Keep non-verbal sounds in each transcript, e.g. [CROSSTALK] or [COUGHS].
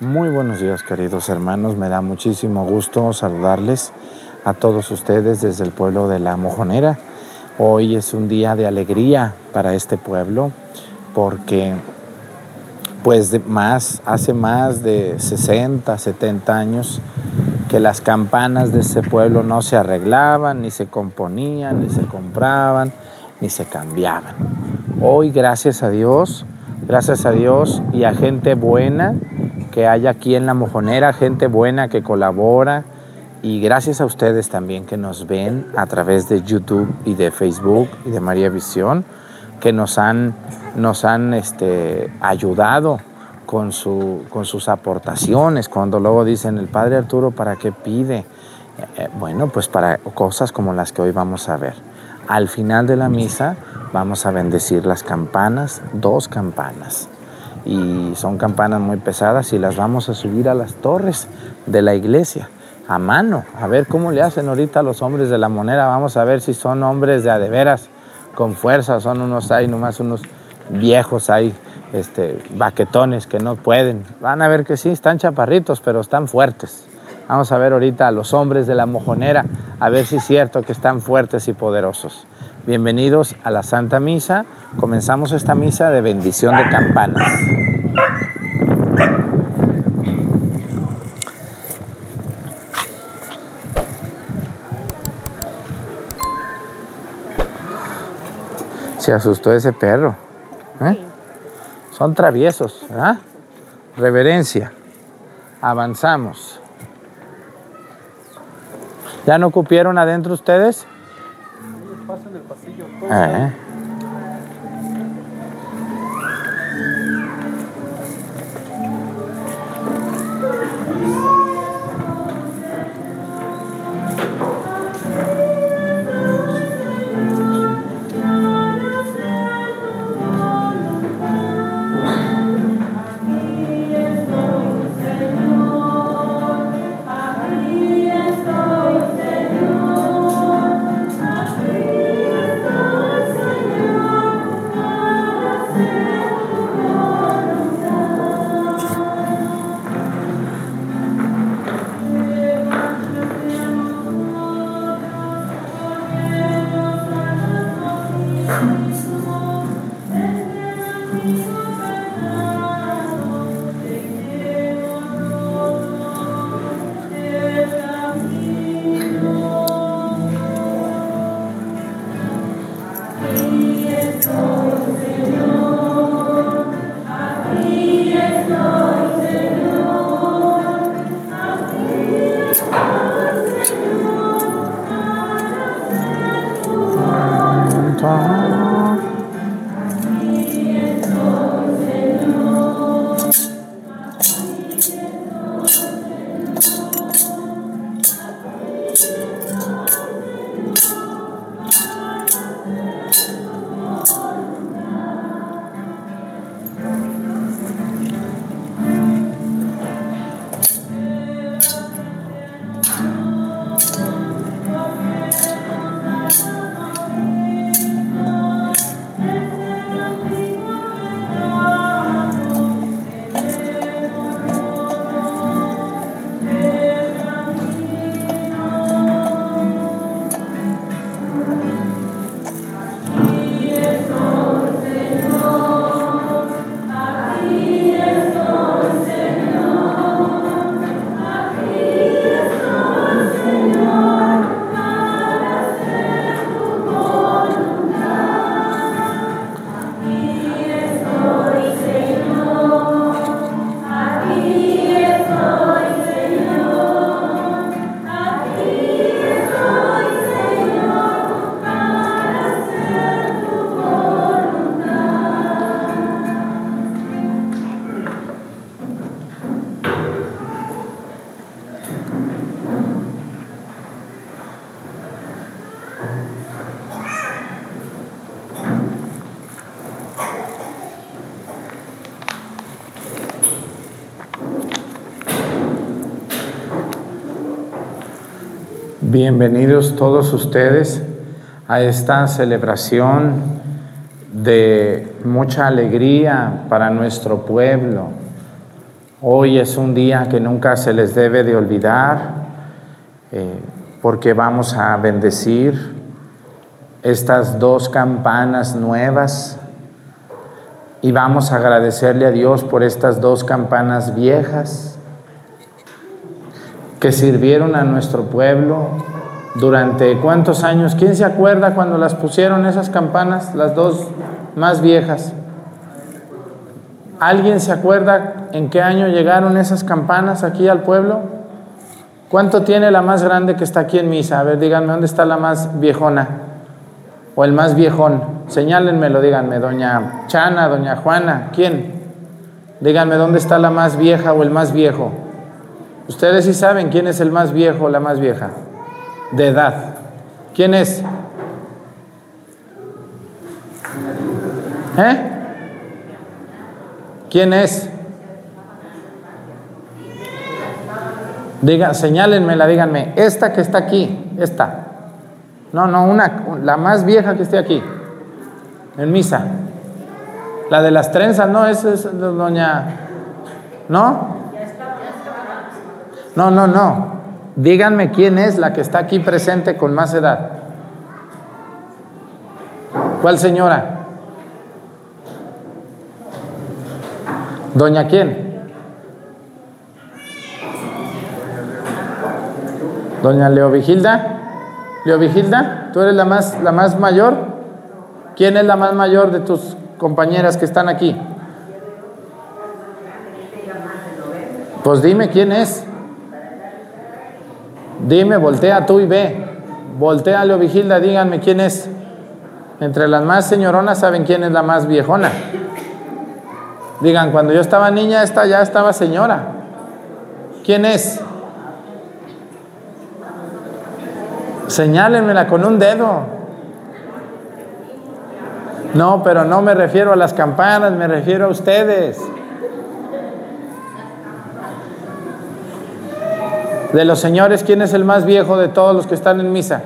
Muy buenos días queridos hermanos, me da muchísimo gusto saludarles a todos ustedes desde el pueblo de La Mojonera. Hoy es un día de alegría para este pueblo porque pues más hace más de 60, 70 años que las campanas de ese pueblo no se arreglaban, ni se componían, ni se compraban, ni se cambiaban. Hoy gracias a Dios, gracias a Dios y a gente buena que hay aquí en La Mojonera, gente buena que colabora y gracias a ustedes también que nos ven a través de YouTube y de Facebook y de María Visión, que nos han, nos han este, ayudado con, su, con sus aportaciones, cuando luego dicen, el Padre Arturo, ¿para qué pide? Eh, eh, bueno, pues para cosas como las que hoy vamos a ver. Al final de la misa vamos a bendecir las campanas, dos campanas y son campanas muy pesadas y las vamos a subir a las torres de la iglesia a mano, a ver cómo le hacen ahorita los hombres de la moneda, vamos a ver si son hombres de adeveras con fuerza, son unos hay nomás unos viejos hay este baquetones que no pueden. Van a ver que sí, están chaparritos, pero están fuertes. Vamos a ver ahorita a los hombres de la mojonera, a ver si es cierto que están fuertes y poderosos. Bienvenidos a la Santa Misa. Comenzamos esta misa de bendición de campanas. Se asustó ese perro. ¿eh? Son traviesos. ¿verdad? Reverencia. Avanzamos. ¿Ya no cupieron adentro ustedes? Eh. Bienvenidos todos ustedes a esta celebración de mucha alegría para nuestro pueblo, Hoy es un día que nunca se les debe de olvidar eh, porque vamos a bendecir estas dos campanas nuevas y vamos a agradecerle a Dios por estas dos campanas viejas que sirvieron a nuestro pueblo durante cuántos años. ¿Quién se acuerda cuando las pusieron esas campanas, las dos más viejas? ¿Alguien se acuerda en qué año llegaron esas campanas aquí al pueblo? ¿Cuánto tiene la más grande que está aquí en misa? A ver, díganme, ¿dónde está la más viejona? O el más viejón. Señálenmelo, díganme, doña Chana, doña Juana, ¿quién? Díganme, ¿dónde está la más vieja o el más viejo? Ustedes sí saben quién es el más viejo o la más vieja. De edad. ¿Quién es? ¿Eh? ¿Quién es? Diga, señálenmela, díganme, esta que está aquí, esta. No, no, una, la más vieja que esté aquí, en misa. La de las trenzas, no, esa es doña. ¿No? No, no, no. Díganme quién es la que está aquí presente con más edad. ¿Cuál señora? ¿Doña quién? ¿Doña Leovigilda? Leovigilda, ¿tú eres la más, la más mayor? ¿Quién es la más mayor de tus compañeras que están aquí? Pues dime quién es. Dime, voltea tú y ve. Voltea, Leovigilda, díganme quién es. Entre las más señoronas saben quién es la más viejona. Digan, cuando yo estaba niña, esta ya estaba señora. ¿Quién es? Señálenmela con un dedo. No, pero no me refiero a las campanas, me refiero a ustedes. De los señores, ¿quién es el más viejo de todos los que están en misa?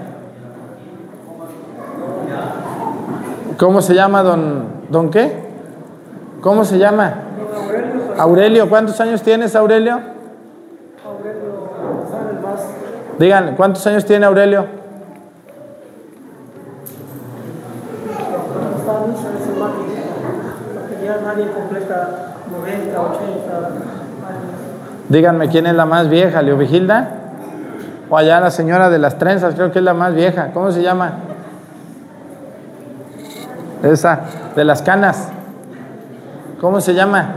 ¿Cómo se llama don, don qué? ¿Cómo se llama? Aurelio. ¿Cuántos años tienes, Aurelio? Digan, ¿cuántos años tiene Aurelio? Díganme quién es la más vieja, Leovigilda. O allá la señora de las trenzas, creo que es la más vieja. ¿Cómo se llama? Esa, de las canas. ¿Cómo se llama?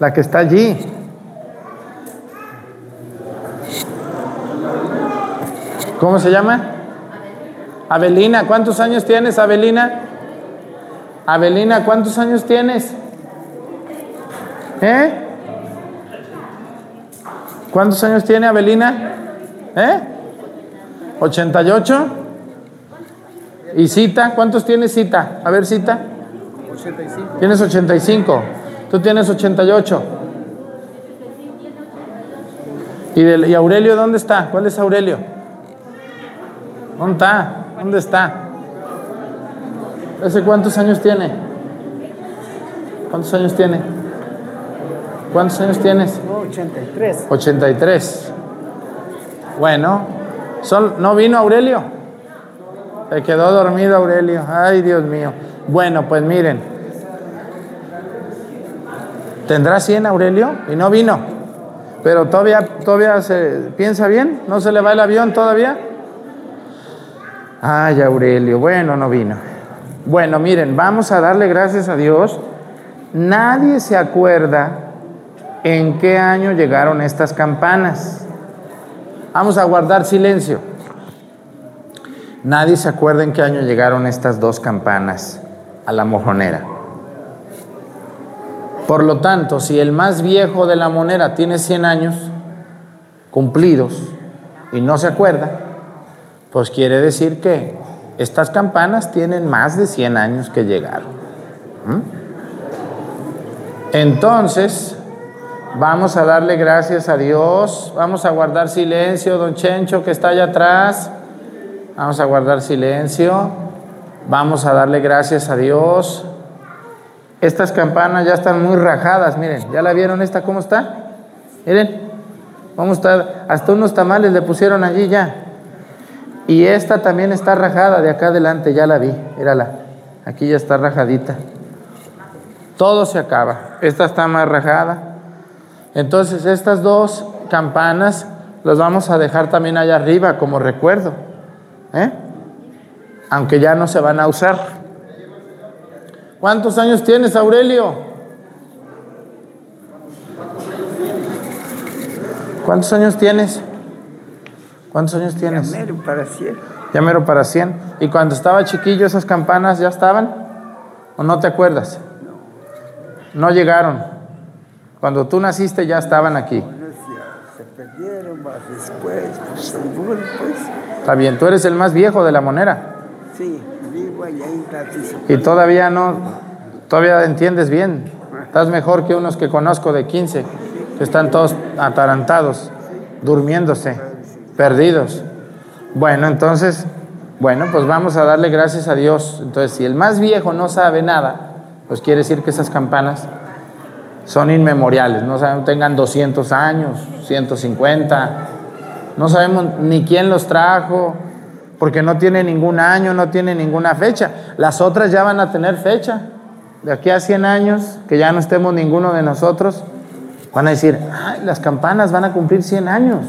La que está allí. ¿Cómo se llama? Abelina. ¿Cuántos años tienes, Abelina? Abelina, ¿cuántos años tienes? ¿Eh? ¿Cuántos años tiene Abelina? ¿Eh? ¿88? ¿Y Cita? ¿Cuántos tiene Cita? A ver, Cita. Tienes 85. Tú tienes 88. ¿Y, ¿Y Aurelio dónde está? ¿Cuál es Aurelio? ¿Dónde está? ¿Dónde está? ¿Ese cuántos años tiene? ¿Cuántos años tiene? ¿Cuántos años tienes? 83. 83. Bueno, ¿no vino Aurelio? Se quedó dormido Aurelio. Ay, Dios mío. Bueno, pues miren. ¿Tendrá 100 Aurelio? Y no vino. Pero todavía, todavía se piensa bien. ¿No se le va el avión todavía? Ay, Aurelio. Bueno, no vino. Bueno, miren, vamos a darle gracias a Dios. Nadie se acuerda en qué año llegaron estas campanas. Vamos a guardar silencio. Nadie se acuerda en qué año llegaron estas dos campanas a la mojonera. Por lo tanto, si el más viejo de la monera tiene 100 años cumplidos y no se acuerda, pues quiere decir que estas campanas tienen más de 100 años que llegaron. ¿Mm? Entonces, vamos a darle gracias a Dios, vamos a guardar silencio, don Chencho que está allá atrás, vamos a guardar silencio, vamos a darle gracias a Dios Estas campanas ya están muy rajadas, miren, ¿ya la vieron esta cómo está? Miren, cómo está, hasta unos tamales le pusieron allí ya. Y esta también está rajada de acá adelante, ya la vi, mírala, aquí ya está rajadita. Todo se acaba, esta está más rajada. Entonces estas dos campanas las vamos a dejar también allá arriba como recuerdo, ¿eh? aunque ya no se van a usar. ¿Cuántos años tienes, Aurelio? ¿Cuántos años tienes? ¿Cuántos años tienes? Ya mero para 100. Ya mero para 100. ¿Y cuando estaba chiquillo esas campanas ya estaban? ¿O no te acuerdas? No llegaron. Cuando tú naciste ya estaban aquí. Se perdieron más después, pues, pues. Está bien, tú eres el más viejo de la monera. Sí. Y todavía no, todavía entiendes bien. Estás mejor que unos que conozco de 15, que están todos atarantados, durmiéndose, perdidos. Bueno, entonces, bueno, pues vamos a darle gracias a Dios. Entonces, si el más viejo no sabe nada, pues quiere decir que esas campanas son inmemoriales, no sabemos, tengan 200 años, 150, no sabemos ni quién los trajo, porque no tiene ningún año, no tiene ninguna fecha. Las otras ya van a tener fecha. De aquí a 100 años, que ya no estemos ninguno de nosotros, van a decir, Ay, las campanas van a cumplir 100 años.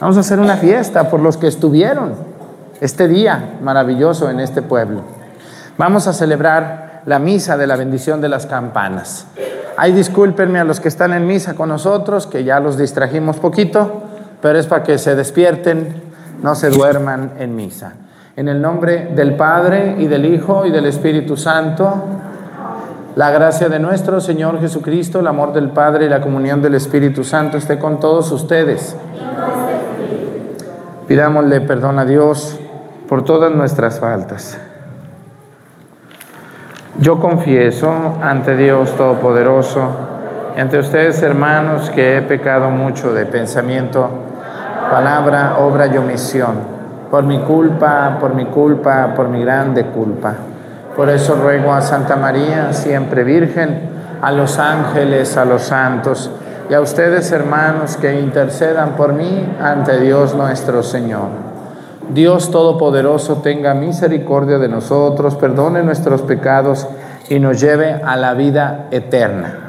Vamos a hacer una fiesta por los que estuvieron este día maravilloso en este pueblo. Vamos a celebrar la misa de la bendición de las campanas. Ay, discúlpenme a los que están en misa con nosotros, que ya los distrajimos poquito, pero es para que se despierten no se duerman en misa. En el nombre del Padre y del Hijo y del Espíritu Santo, la gracia de nuestro Señor Jesucristo, el amor del Padre y la comunión del Espíritu Santo esté con todos ustedes. Pidámosle perdón a Dios por todas nuestras faltas. Yo confieso ante Dios Todopoderoso ante ustedes, hermanos, que he pecado mucho de pensamiento palabra, obra y omisión. Por mi culpa, por mi culpa, por mi grande culpa. Por eso ruego a Santa María, siempre Virgen, a los ángeles, a los santos y a ustedes hermanos que intercedan por mí ante Dios nuestro Señor. Dios Todopoderoso tenga misericordia de nosotros, perdone nuestros pecados y nos lleve a la vida eterna.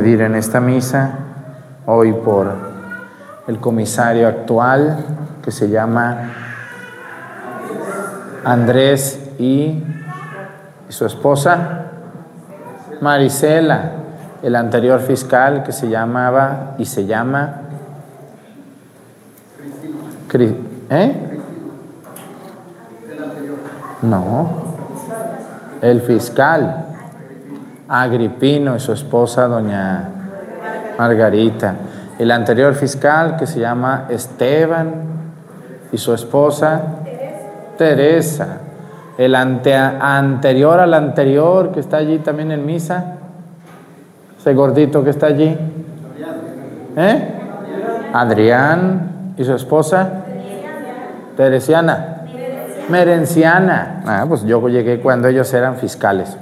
Pedir en esta misa, hoy por el comisario actual, que se llama Andrés y, su esposa, Marisela, el anterior fiscal que se llamaba y se llama... ¿Eh? No, el fiscal. Agripino y su esposa, doña Margarita. El anterior fiscal que se llama Esteban y su esposa Teresa. El ante- anterior al anterior que está allí también en misa. Ese gordito que está allí. ¿Eh? Adrián y su esposa Teresiana. Merenciana. Ah, pues yo llegué cuando ellos eran fiscales.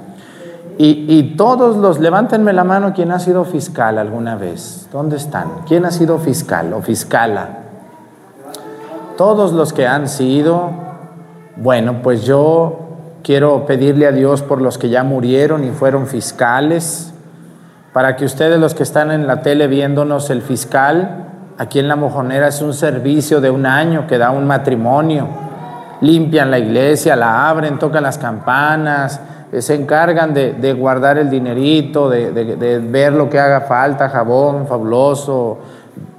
Y, todos los, levántenme la mano quien ha sido fiscal alguna vez. ¿Dónde están? ¿Quién ha sido fiscal o fiscala? Todos los que han sido, bueno, pues yo quiero pedirle a Dios por los que ya murieron y fueron fiscales, para que ustedes los que están en la tele viéndonos, el fiscal aquí en La Mojonera es un servicio de un año que da un matrimonio. Limpian la iglesia, la abren, tocan las campanas, se encargan de, de guardar el dinerito, de, de- de ver lo que haga falta, jabón fabuloso,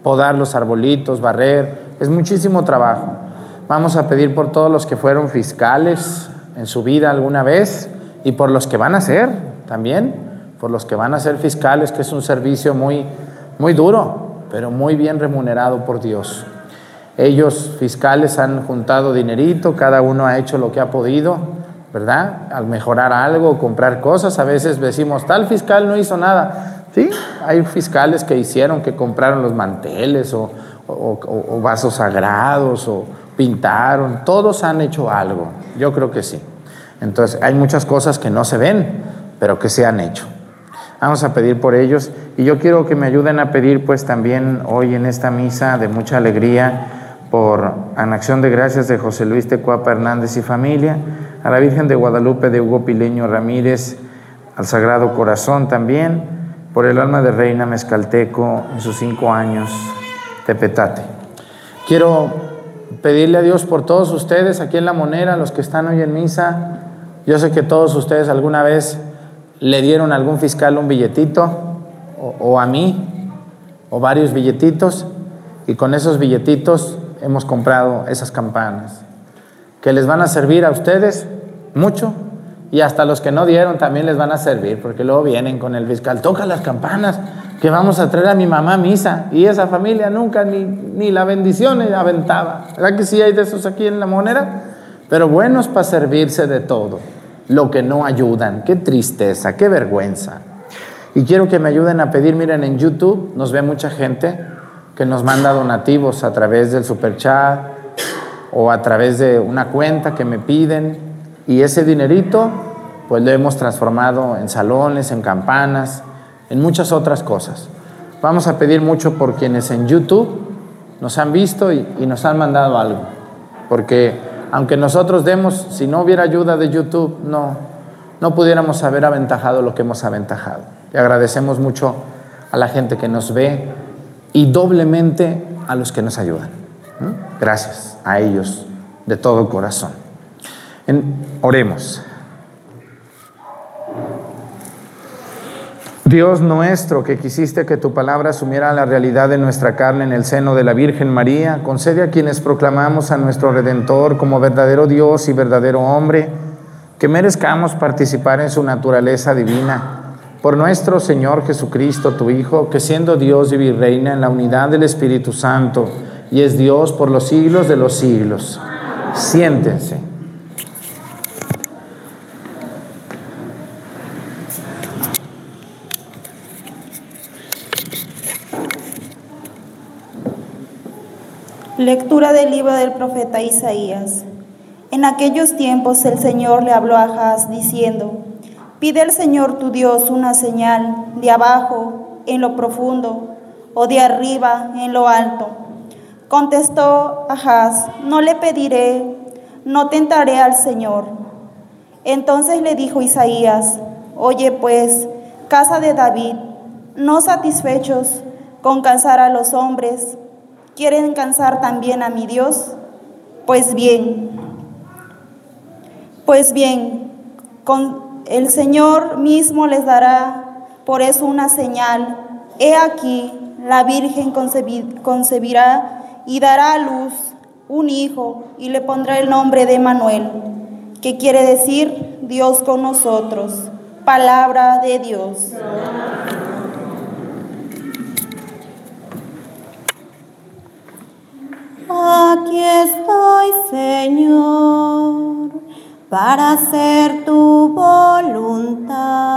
podar los arbolitos, barrer. Es muchísimo trabajo. Vamos a pedir por todos los que fueron fiscales en su vida alguna vez y por los que van a ser también, por los que van a ser fiscales, que es un servicio muy, muy duro, pero muy bien remunerado por Dios. Ellos fiscales han juntado dinerito, cada uno ha hecho lo que ha podido, ¿verdad? Al mejorar algo, comprar cosas, a veces decimos, tal fiscal no hizo nada. Sí, hay fiscales que hicieron, que compraron los manteles o, o- vasos sagrados o pintaron, todos han hecho algo, yo creo que sí. Entonces, hay muchas cosas que no se ven, pero que se han hecho. Vamos a pedir por ellos y yo quiero que me ayuden a pedir pues también hoy en esta misa de mucha alegría por en de gracias de José Luis Tecuapa Hernández y familia, a la Virgen de Guadalupe de Hugo Pileño Ramírez, al Sagrado Corazón también, por el alma de Reina Mezcalteco en sus cinco años de petate. Quiero pedirle a Dios por todos ustedes aquí en La Monera, los que están hoy en misa. Yo sé que todos ustedes alguna vez le dieron a algún fiscal un billetito, o, o a mí, o varios billetitos, y con esos billetitos hemos comprado esas campanas, que les van a servir a ustedes mucho, y hasta los que no dieron también les van a servir, porque luego vienen con el fiscal, toca las campanas, que vamos a traer a mi mamá a misa, y esa familia nunca ni, ni la bendición aventaba. ¿Verdad que sí hay de esos aquí en la monera? Pero buenos para servirse de todo, lo que no ayudan, qué tristeza, qué vergüenza. Y quiero que me ayuden a pedir, miren, en YouTube nos ve mucha gente que nos manda donativos a través del super chat o a través de una cuenta que me piden y ese dinerito pues lo hemos transformado en salones, en campanas, en muchas otras cosas. Vamos a pedir mucho por quienes en YouTube nos han visto y, y nos han mandado algo, porque aunque nosotros demos, si no hubiera ayuda de YouTube, no, no pudiéramos haber aventajado lo que hemos aventajado. Y agradecemos mucho a la gente que nos ve y doblemente a los que nos ayudan. Gracias a ellos de todo corazón. En- oremos. Dios nuestro, que quisiste que tu palabra asumiera la realidad de nuestra carne en el seno de la Virgen María, concede a quienes proclamamos a nuestro Redentor como verdadero Dios y verdadero hombre, que merezcamos participar en su naturaleza divina. Por nuestro Señor Jesucristo, tu Hijo, que siendo Dios y virreina en la unidad del Espíritu Santo, y es Dios por los siglos de los siglos. Siéntense. Lectura del libro del profeta Isaías. En aquellos tiempos el Señor le habló a Ahaz diciendo, Pide al Señor tu Dios una señal de abajo en lo profundo o de arriba en lo alto. Contestó Ahaz, no le pediré, no tentaré al Señor. Entonces le dijo Isaías, Oye pues, casa de David, no satisfechos con cansar a los hombres, ¿Quieren cansar también a mi Dios? Pues bien, pues bien, con el Señor mismo les dará por eso una señal. He aquí, la Virgen concebirá y dará a luz un hijo y le pondrá el nombre de Manuel, que quiere decir Dios con nosotros. Palabra de Dios. Aquí estoy, Señor, para hacer tu voluntad.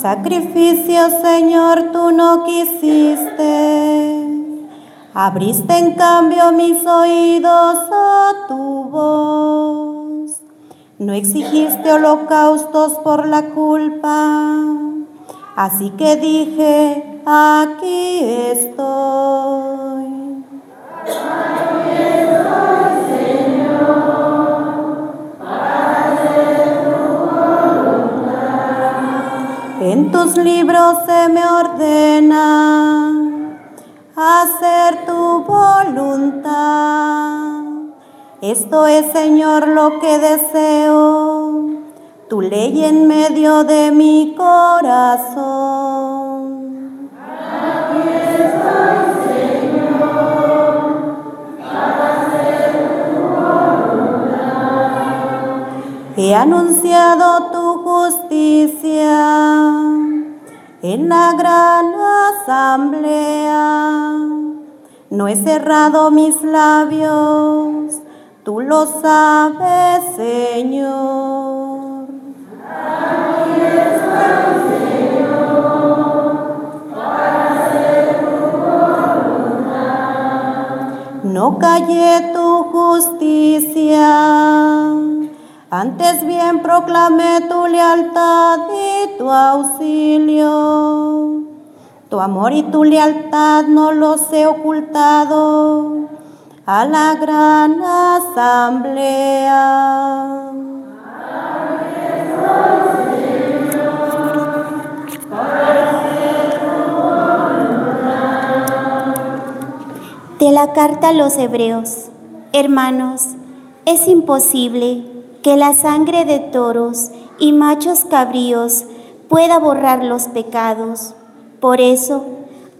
Sacrificio, Señor, tú no quisiste. Abriste en cambio mis oídos a tu voz. No exigiste holocaustos por la culpa. Así que dije, aquí estoy. En tus libros se me ordena hacer tu voluntad. Esto es, Señor, lo que deseo, tu ley en medio de mi corazón. He anunciado tu justicia en la gran asamblea. No he cerrado mis labios Tú lo sabes, Señor. Tu voluntad. No callé tu justicia, antes bien proclamé tu lealtad y tu auxilio. Tu amor y tu lealtad no los he ocultado a la gran asamblea. De la carta a los hebreos, hermanos, es imposible que la sangre de toros y machos cabríos pueda borrar los pecados. Por eso,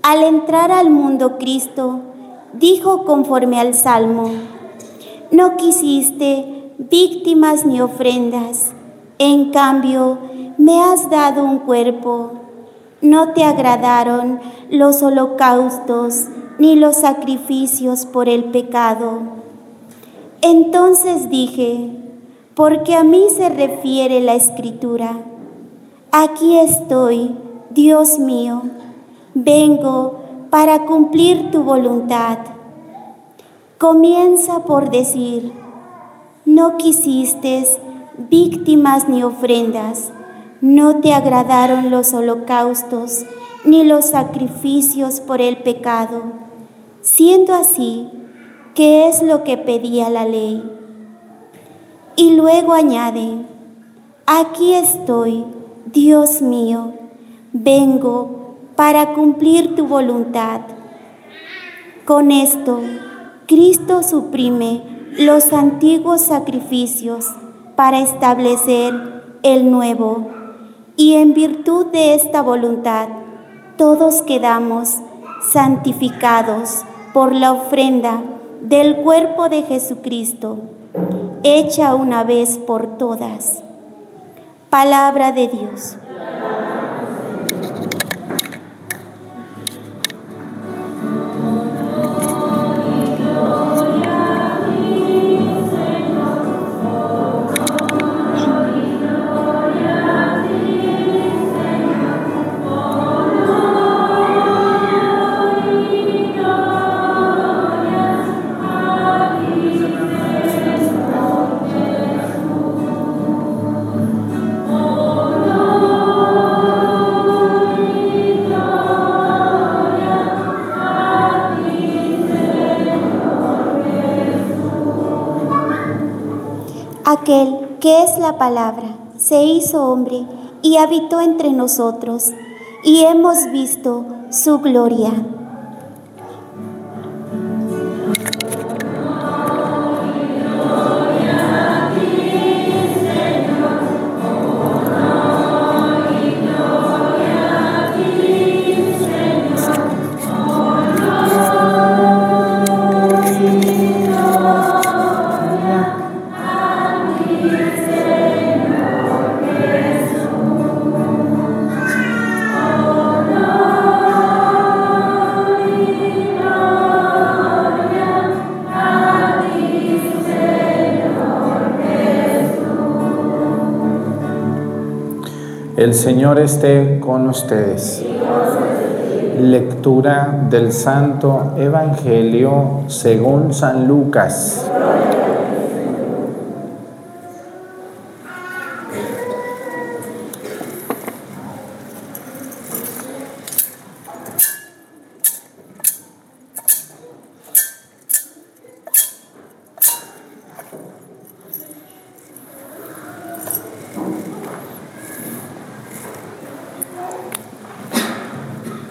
al entrar al mundo Cristo, dijo conforme al Salmo, no quisiste víctimas ni ofrendas, en cambio me has dado un cuerpo. No te agradaron los holocaustos ni los sacrificios por el pecado. Entonces dije, porque a mí se refiere la escritura, aquí estoy, Dios mío, vengo para cumplir tu voluntad. Comienza por decir, no quisiste víctimas ni ofrendas, no te agradaron los holocaustos ni los sacrificios por el pecado. Siendo así, ¿qué es lo que pedía la ley? Y luego añade, aquí estoy, Dios mío, vengo para cumplir tu voluntad. Con esto, Cristo suprime los antiguos sacrificios para establecer el nuevo. Y en virtud de esta voluntad, todos quedamos santificados por la ofrenda del cuerpo de Jesucristo, hecha una vez por todas. Palabra de Dios. La palabra se hizo hombre y habitó entre nosotros, y hemos visto su gloria. El Señor esté con ustedes. Lectura del Santo Evangelio según San Lucas.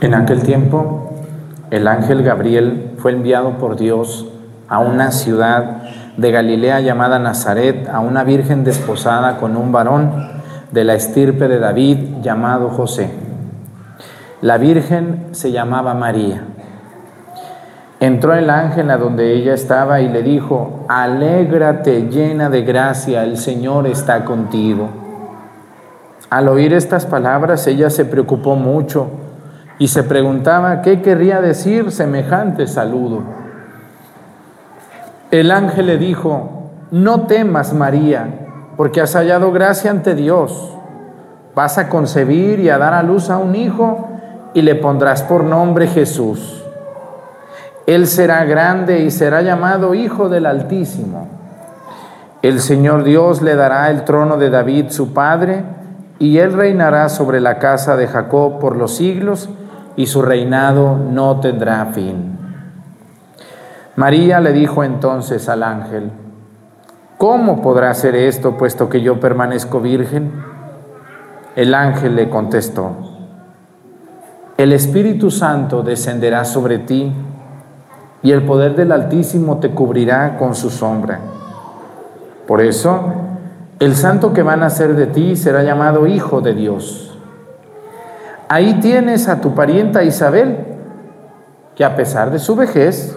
En aquel tiempo, el ángel Gabriel fue enviado por Dios a una ciudad de Galilea llamada Nazaret, a una virgen desposada con un varón de la estirpe de David llamado José. La virgen se llamaba María. Entró el ángel a donde ella estaba y le dijo, alégrate llena de gracia, el Señor está contigo. Al oír estas palabras, ella se preocupó mucho y se preguntaba qué querría decir semejante saludo. El ángel le dijo, no temas María, porque has hallado gracia ante Dios. Vas a concebir y a dar a luz a un hijo y le pondrás por nombre Jesús. Él será grande y será llamado Hijo del Altísimo. El Señor Dios le dará el trono de David su padre, y él reinará sobre la casa de Jacob por los siglos, y su reinado no tendrá fin. María le dijo entonces al ángel, ¿cómo podrá ser esto puesto que yo permanezco virgen? El ángel le contestó, el Espíritu Santo descenderá sobre ti y el poder del Altísimo te cubrirá con su sombra. Por eso, el santo que va a nacer de ti será llamado Hijo de Dios. Ahí tienes a tu parienta Isabel, que a pesar de su vejez,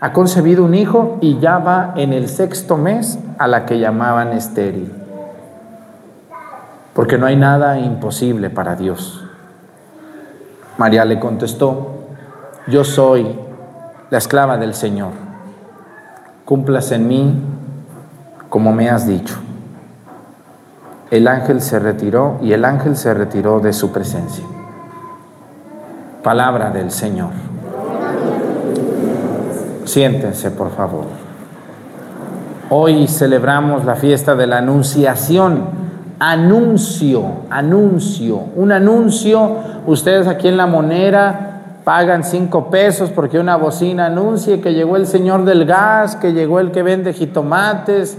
ha concebido un hijo y ya va en el sexto mes a la que llamaban estéril. Porque no hay nada imposible para Dios. María le contestó, yo soy la esclava del Señor. Cumplas en mí como me has dicho. El ángel se retiró y el ángel se retiró de su presencia. Palabra del Señor. Siéntense, por favor. Hoy celebramos la fiesta de la Anunciación. Anuncio, anuncio, un anuncio. Ustedes aquí en la monera pagan cinco pesos porque una bocina anuncie que llegó el señor del gas, que llegó el que vende jitomates.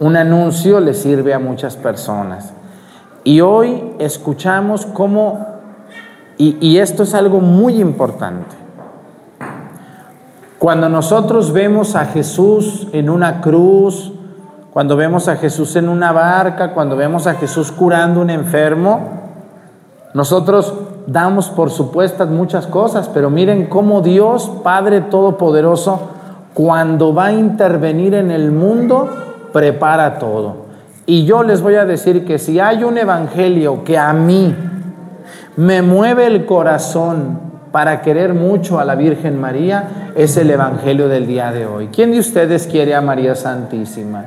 Un anuncio le sirve a muchas personas. Y hoy escuchamos cómo, y, esto es algo muy importante, Cuando nosotros vemos a Jesús en una cruz, cuando vemos a Jesús en una barca, cuando vemos a Jesús curando un enfermo, nosotros damos por supuestas muchas cosas, pero miren cómo Dios, Padre Todopoderoso, cuando va a intervenir en el mundo, prepara todo. Y yo les voy a decir que si hay un evangelio que a mí me mueve el corazón para querer mucho a la Virgen María, es el evangelio del día de hoy. ¿Quién de ustedes quiere a María Santísima?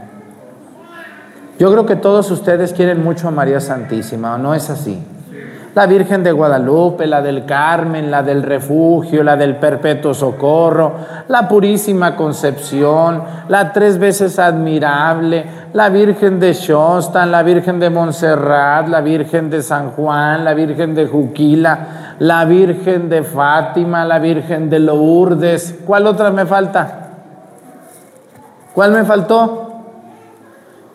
Yo creo que todos ustedes quieren mucho a María Santísima, ¿o no es así? La Virgen de Guadalupe, la del Carmen, la del Refugio, la del Perpetuo Socorro, la Purísima Concepción, la tres veces admirable, la Virgen de Shostan, la Virgen de Montserrat, la Virgen de San Juan, la Virgen de Juquila, la Virgen de Fátima, la Virgen de Lourdes. ¿Cuál otra me falta? ¿Cuál me faltó?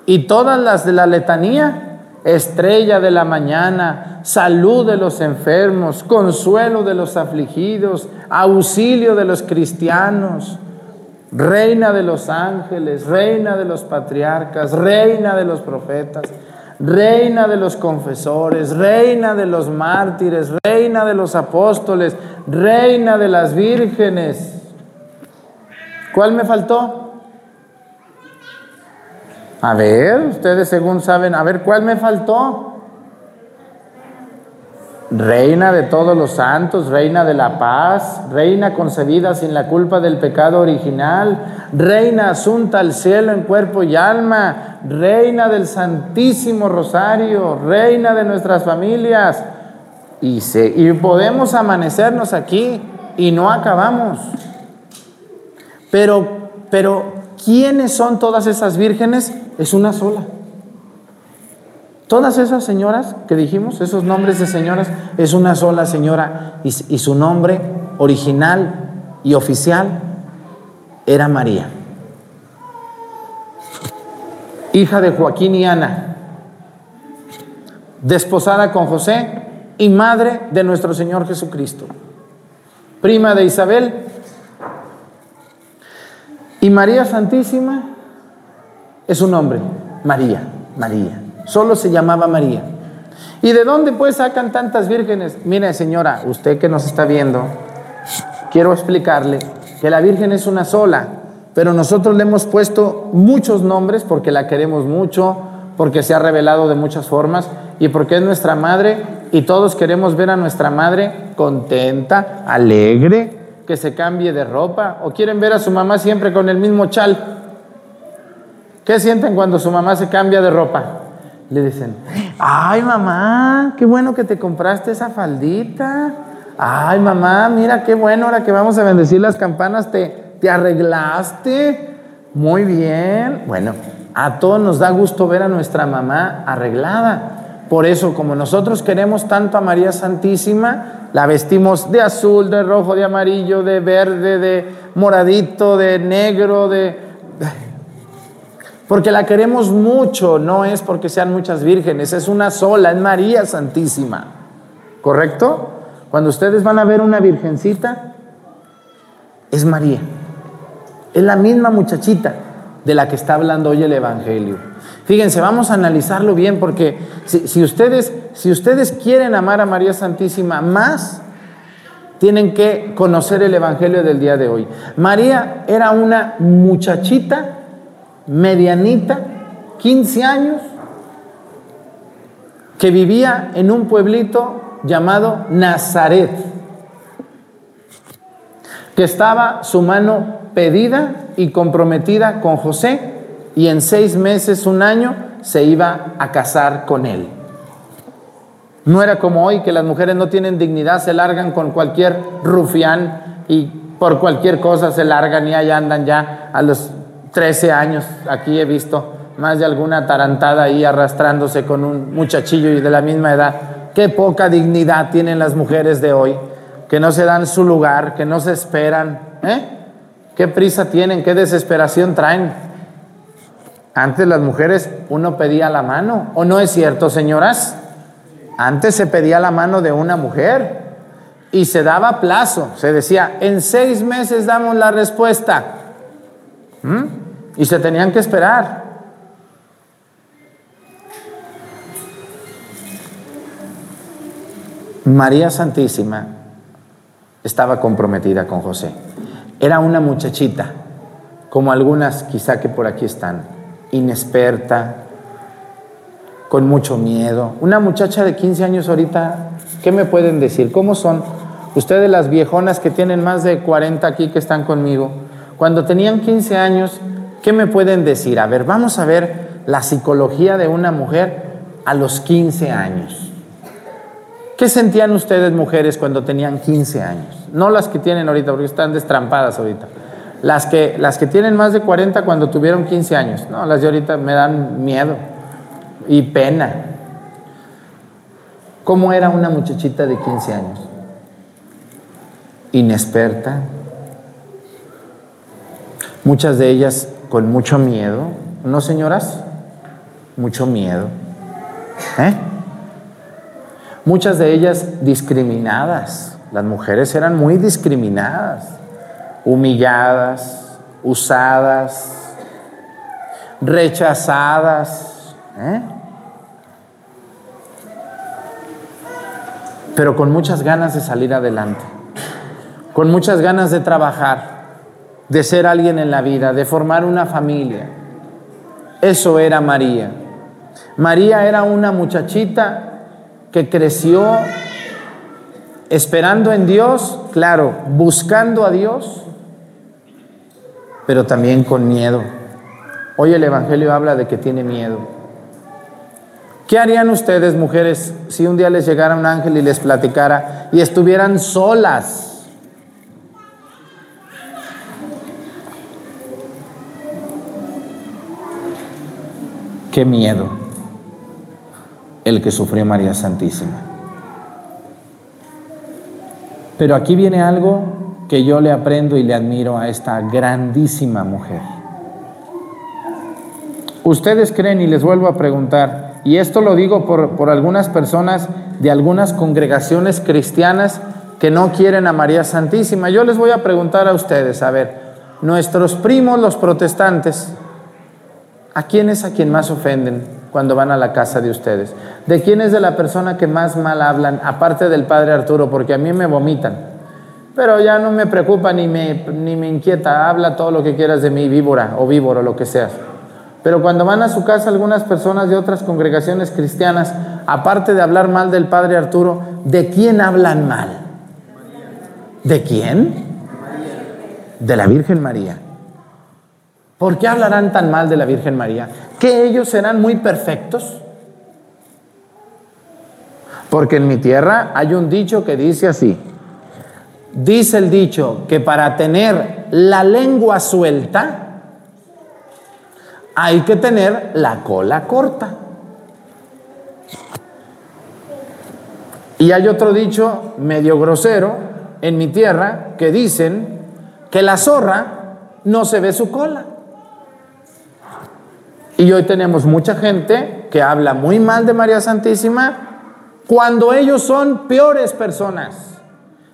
Y todas las de la letanía estrella de la mañana, salud de los enfermos, consuelo de los afligidos, auxilio de los cristianos, reina de los ángeles, reina de los patriarcas, reina de los profetas, reina de los confesores, reina de los mártires, reina de los apóstoles, reina de las vírgenes. ¿Cuál me faltó? A ver, ustedes según saben, a ver, ¿cuál me faltó? Reina de todos los santos, reina de la paz, reina concebida sin la culpa del pecado original, reina asunta al cielo en cuerpo y alma, reina del Santísimo Rosario, reina de nuestras familias. Y, y podemos amanecernos aquí y no acabamos. Pero, pero, ¿quiénes son todas esas vírgenes? Es una sola. Todas esas señoras que dijimos, esos nombres de señoras, es una sola señora. Y, su nombre original y oficial era María, hija de Joaquín y Ana, desposada con José y madre de nuestro Señor Jesucristo, prima de Isabel y María Santísima es un nombre, María, María. Solo se llamaba María. ¿Y de dónde pues sacan tantas vírgenes? Mire, señora, usted que nos está viendo, quiero explicarle que la Virgen es una sola, pero nosotros le hemos puesto muchos nombres porque la queremos mucho, porque se ha revelado de muchas formas y porque es nuestra madre y todos queremos ver a nuestra madre contenta, alegre, que se cambie de ropa o quieren ver a su mamá siempre con el mismo chal. ¿Qué sienten cuando su mamá se cambia de ropa? Le dicen, ay mamá, qué bueno que te compraste esa faldita. Ay mamá, mira qué bueno, ahora que vamos a bendecir las campanas, te, te arreglaste. Muy bien. Bueno, a todos nos da gusto ver a nuestra mamá arreglada. Por eso, como nosotros queremos tanto a María Santísima, la vestimos de azul, de rojo, de amarillo, de verde, de moradito, de negro, de porque la queremos mucho, no es porque sean muchas vírgenes, es una sola, es María Santísima. ¿Correcto? Cuando ustedes van a ver una virgencita, es María. Es la misma muchachita de la que está hablando hoy el Evangelio. Fíjense, vamos a analizarlo bien porque si, ustedes, si ustedes quieren amar a María Santísima más, tienen que conocer el Evangelio del día de hoy. María era una muchachita medianita, 15 años, que vivía en un pueblito llamado Nazaret, que estaba su mano pedida y comprometida con José y en seis meses, un año, se iba a casar con él. No era como hoy que las mujeres no tienen dignidad, se largan con cualquier rufián y por cualquier cosa se largan y allá andan ya a los 13 años, aquí he visto más de alguna tarantada ahí arrastrándose con un muchachillo y de la misma edad. Qué poca dignidad tienen las mujeres de hoy, que no se dan su lugar, que no se esperan. ¿eh? ¿Qué prisa tienen? ¿Qué desesperación traen? Antes las mujeres uno pedía la mano, ¿o no es cierto, señoras? Antes se pedía la mano de una mujer. Y se daba plazo, se decía, en seis meses damos la respuesta. ¿Mm? Y se tenían que esperar. María Santísima estaba comprometida con José. Era una muchachita, como algunas quizá que por aquí están, inexperta, con mucho miedo. Una muchacha de 15 años ahorita, ¿qué me pueden decir? ¿Cómo son ustedes las viejonas que tienen más de 40 aquí que están conmigo? Cuando tenían 15 años, ¿qué me pueden decir? A ver, vamos a ver la psicología de una mujer a los 15 años. ¿Qué sentían ustedes mujeres cuando tenían 15 años? No las que tienen ahorita, porque están destrampadas ahorita. Las que, las que tienen más de 40 cuando tuvieron 15 años. No, las de ahorita me dan miedo y pena. ¿Cómo era una muchachita de 15 años? Inexperta. Muchas de ellas con mucho miedo. ¿No, señoras? Mucho miedo. ¿Eh? Muchas de ellas discriminadas. Las mujeres eran muy discriminadas, humilladas, usadas, rechazadas. ¿eh? Pero con muchas ganas de salir adelante, con muchas ganas de trabajar, de ser alguien en la vida, de formar una familia. Eso era María. María era una muchachita que creció esperando en Dios, claro, buscando a Dios, pero también con miedo. Hoy el Evangelio habla de que tiene miedo. ¿Qué harían ustedes, mujeres, si un día les llegara un ángel y les platicara y estuvieran solas? Qué miedo el que sufrió María Santísima. Pero aquí viene algo que yo le aprendo y le admiro a esta grandísima mujer. Ustedes creen, y les vuelvo a preguntar, y esto lo digo por, por algunas personas de algunas congregaciones cristianas que no quieren a María Santísima. Yo les voy a preguntar a ustedes, a ver, nuestros primos los protestantes, ¿a quién es a quien más ofenden? cuando van a la casa de ustedes? ¿De quién es de la persona que más mal hablan, aparte del padre Arturo? Porque a mí me vomitan. Pero ya no me preocupa ni me, ni me inquieta. Habla todo lo que quieras de mí, víbora o víboro, lo que seas. Pero cuando van a su casa algunas personas de otras congregaciones cristianas, aparte de hablar mal del padre Arturo, ¿de quién hablan mal? ¿De quién? De la Virgen María. ¿Por qué hablarán tan mal de la Virgen María? ¿Que ellos serán muy perfectos? Porque en mi tierra hay un dicho que dice así. Dice el dicho que para tener la lengua suelta hay que tener la cola corta. Y hay otro dicho medio grosero en mi tierra que dicen que la zorra no se ve su cola. Y hoy tenemos mucha gente que habla muy mal de María Santísima cuando ellos son peores personas.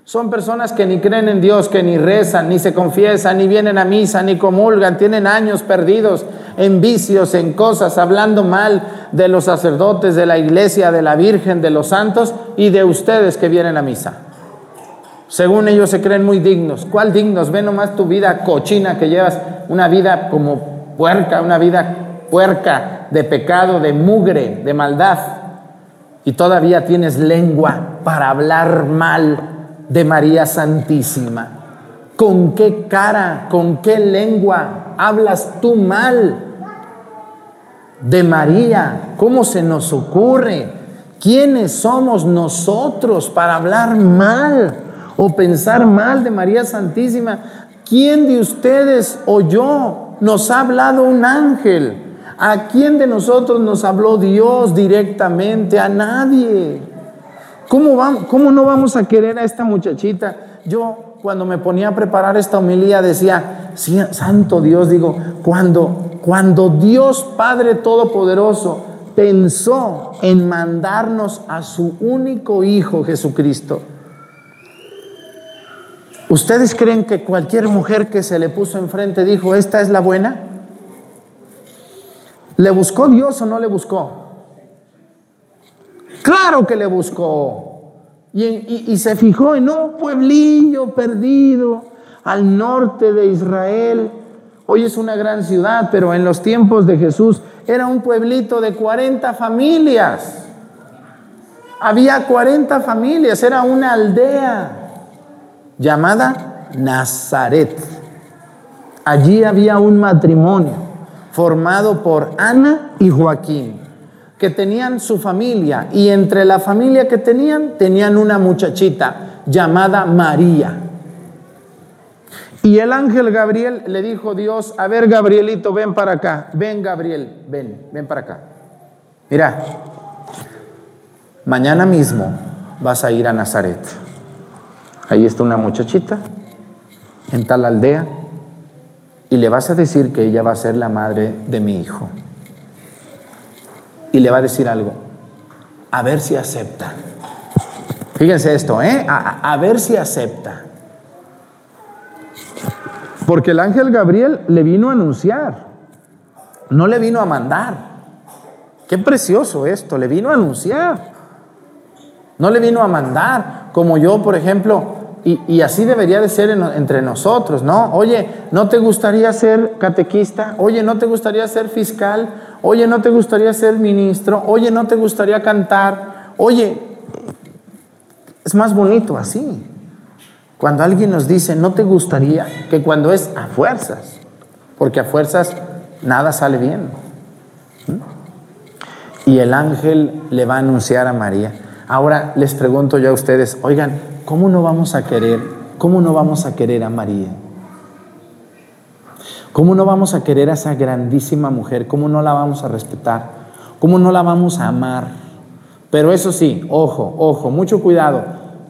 Son personas que ni creen en Dios, que ni rezan, ni se confiesan, ni vienen a misa, ni comulgan, tienen años perdidos en vicios, en cosas, hablando mal de los sacerdotes, de la iglesia, de la Virgen, de los santos y de ustedes que vienen a misa. Según ellos se creen muy dignos. ¿Cuál dignos? Ve nomás tu vida cochina que llevas, una vida como puerca, una vida puerca, de pecado, de mugre, de maldad, y todavía tienes lengua para hablar mal de María Santísima. ¿Con qué cara, con qué lengua hablas tú mal de María? ¿Cómo se nos ocurre? ¿Quiénes somos nosotros para hablar mal o pensar mal de María Santísima? ¿Quién de ustedes o yo nos ha hablado un ángel? ¿A quién de nosotros nos habló Dios directamente? A nadie. ¿Cómo, ¿Cómo no vamos a querer a esta muchachita? Yo cuando me ponía a preparar esta homilía decía, santo Dios, digo, cuando, cuando Dios Padre Todopoderoso pensó en mandarnos a su único Hijo Jesucristo, ¿Ustedes creen que cualquier mujer que se le puso enfrente dijo, esta es la buena? ¿Le buscó Dios o no le buscó? Claro que le buscó. Y, y- se fijó en un pueblillo perdido al norte de Israel. Hoy es una gran ciudad, pero en los tiempos de Jesús era un pueblito de 40 familias. Había 40 familias, era una aldea llamada Nazaret. Allí había un matrimonio formado por Ana y Joaquín, que tenían su familia y entre la familia que tenían tenían una muchachita llamada María. Y el ángel Gabriel le dijo Dios, a ver Gabrielito, ven para acá, ven Gabriel, ven, ven para acá. Mira, mañana mismo vas a ir a Nazaret. Ahí está una muchachita en tal aldea y le vas a decir que ella va a ser la madre de mi hijo. Y le va a decir algo, a ver si acepta. Fíjense esto, ¿eh? A, a- ver si acepta. Porque el ángel Gabriel le vino a anunciar, no le vino a mandar. Qué precioso esto, le vino a anunciar. No le vino a mandar, como yo, por ejemplo, y, así debería de ser en- entre nosotros, ¿no? Oye, ¿no te gustaría ser catequista? Oye, ¿no te gustaría ser fiscal? Oye, ¿no te gustaría ser ministro? Oye, ¿no te gustaría cantar? Oye, es más bonito así. Cuando alguien nos dice, ¿no te gustaría? Que cuando es a fuerzas, porque a fuerzas nada sale bien. Y el ángel le va a anunciar a María. Ahora les pregunto yo a ustedes, oigan, ¿cómo no vamos a querer? ¿Cómo no vamos a querer a María? ¿Cómo no vamos a querer a esa grandísima mujer? ¿Cómo no la vamos a respetar? ¿Cómo no la vamos a amar? Pero eso sí, ojo, ojo, mucho cuidado.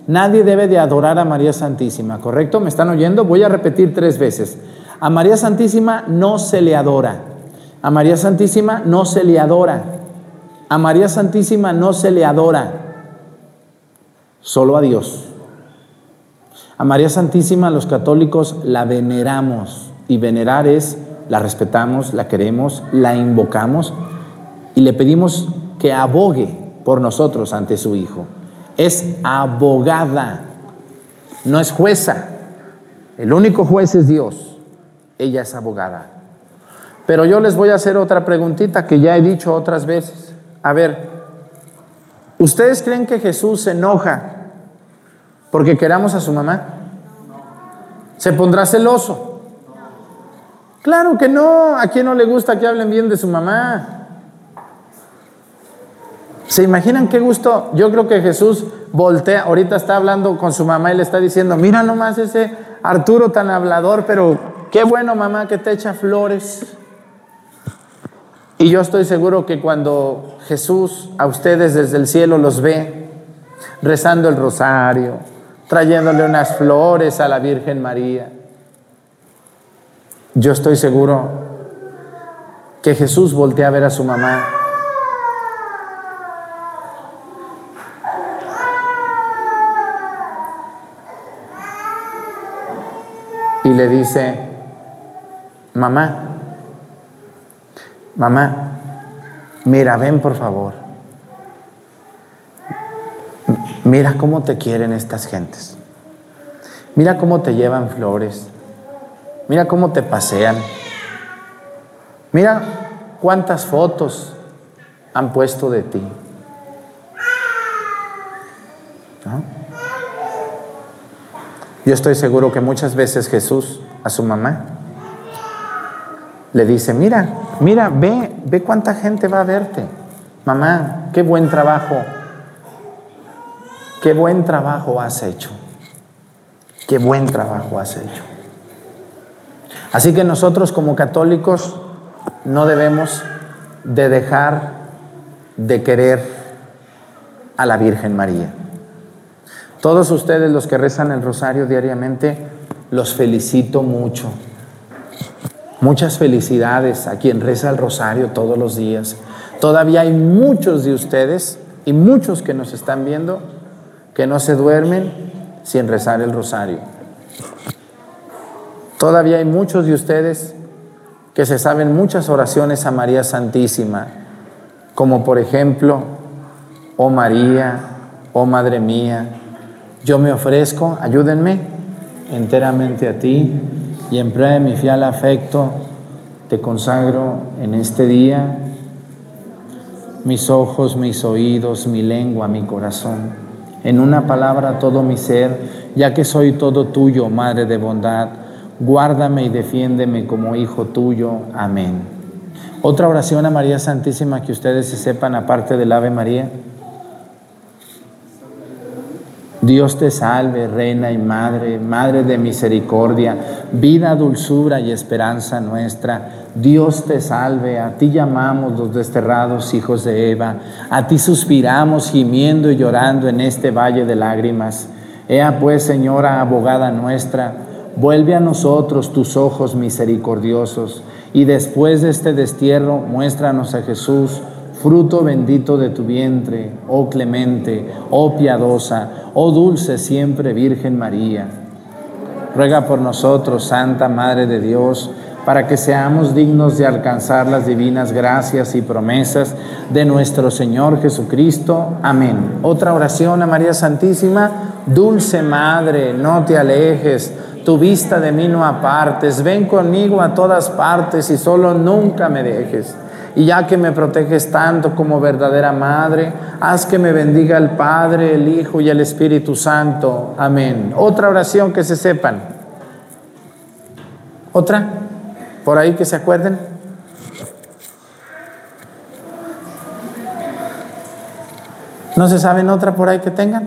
Nadie debe de adorar a María Santísima, ¿correcto? ¿Me están oyendo? Voy a repetir tres veces. A María Santísima no se le adora. A María Santísima no se le adora. A María Santísima no se le adora. Solo a Dios. A María Santísima los católicos la veneramos y venerar es la respetamos, la queremos, la invocamos y le pedimos que abogue por nosotros ante su Hijo. Es abogada, no es jueza. El único juez es Dios. Ella es abogada. Pero yo les voy a hacer otra preguntita que ya he dicho otras veces. A ver, ¿ustedes creen que Jesús se enoja porque queramos a su mamá? ¿Se pondrá celoso? Claro que no. ¿A quién no le gusta que hablen bien de su mamá? ¿Se imaginan qué gusto? Yo creo que Jesús voltea, ahorita está hablando con su mamá y le está diciendo, mira nomás ese Arturo tan hablador, pero qué bueno mamá que te echa flores. Y yo estoy seguro que cuando Jesús a ustedes desde el cielo los ve, rezando el rosario, trayéndole unas flores a la Virgen María, yo estoy seguro que Jesús voltea a ver a su mamá y le dice, mamá, mamá, mira, ven por favor. Mira cómo te quieren estas gentes. Mira cómo te llevan flores. Mira cómo te pasean. Mira cuántas fotos han puesto de ti. Yo estoy seguro que muchas veces Jesús a su mamá le dice, mira, mira, ve, ve cuánta gente va a verte. Mamá, qué buen trabajo, qué buen trabajo has hecho. Qué buen trabajo has hecho. Así que nosotros como católicos no debemos de dejar de querer a la Virgen María. Todos ustedes los que rezan el rosario diariamente, los felicito mucho. Muchas felicidades a quien reza el rosario todos los días. Todavía hay muchos de ustedes y muchos que nos están viendo que no se duermen sin rezar el rosario. Todavía hay muchos de ustedes que se saben muchas oraciones a María Santísima, como por ejemplo, oh María, oh Madre mía, yo me ofrezco, ayúdenme enteramente a ti y en prueba de mi fiel afecto te consagro en este día mis ojos, mis oídos, mi lengua, mi corazón. En una palabra todo mi ser, ya que soy todo tuyo, Madre de bondad, guárdame y defiéndeme como hijo tuyo. Amén. Otra oración a María Santísima que ustedes se sepan aparte del Ave María. Dios te salve, Reina y Madre, Madre de misericordia, vida, dulzura y esperanza nuestra. Dios te salve, a ti llamamos los desterrados hijos de Eva, a ti suspiramos gimiendo y llorando en este valle de lágrimas. Ea pues, Señora, abogada nuestra, vuelve a nosotros tus ojos misericordiosos y después de este destierro muéstranos a Jesús fruto bendito de tu vientre, oh clemente, oh piadosa, oh dulce siempre Virgen María. Ruega por nosotros, Santa Madre de Dios, para que seamos dignos de alcanzar las divinas gracias y promesas de nuestro Señor Jesucristo. Amén. Otra oración a María Santísima. Dulce Madre, no te alejes, tu vista de mí no apartes, ven conmigo a todas partes y solo nunca me dejes. Y ya que me proteges tanto como verdadera madre, haz que me bendiga el Padre, el Hijo y el Espíritu Santo. Amén. Otra oración que se sepan. Otra, por ahí que se acuerden. ¿No se saben otra por ahí que tengan?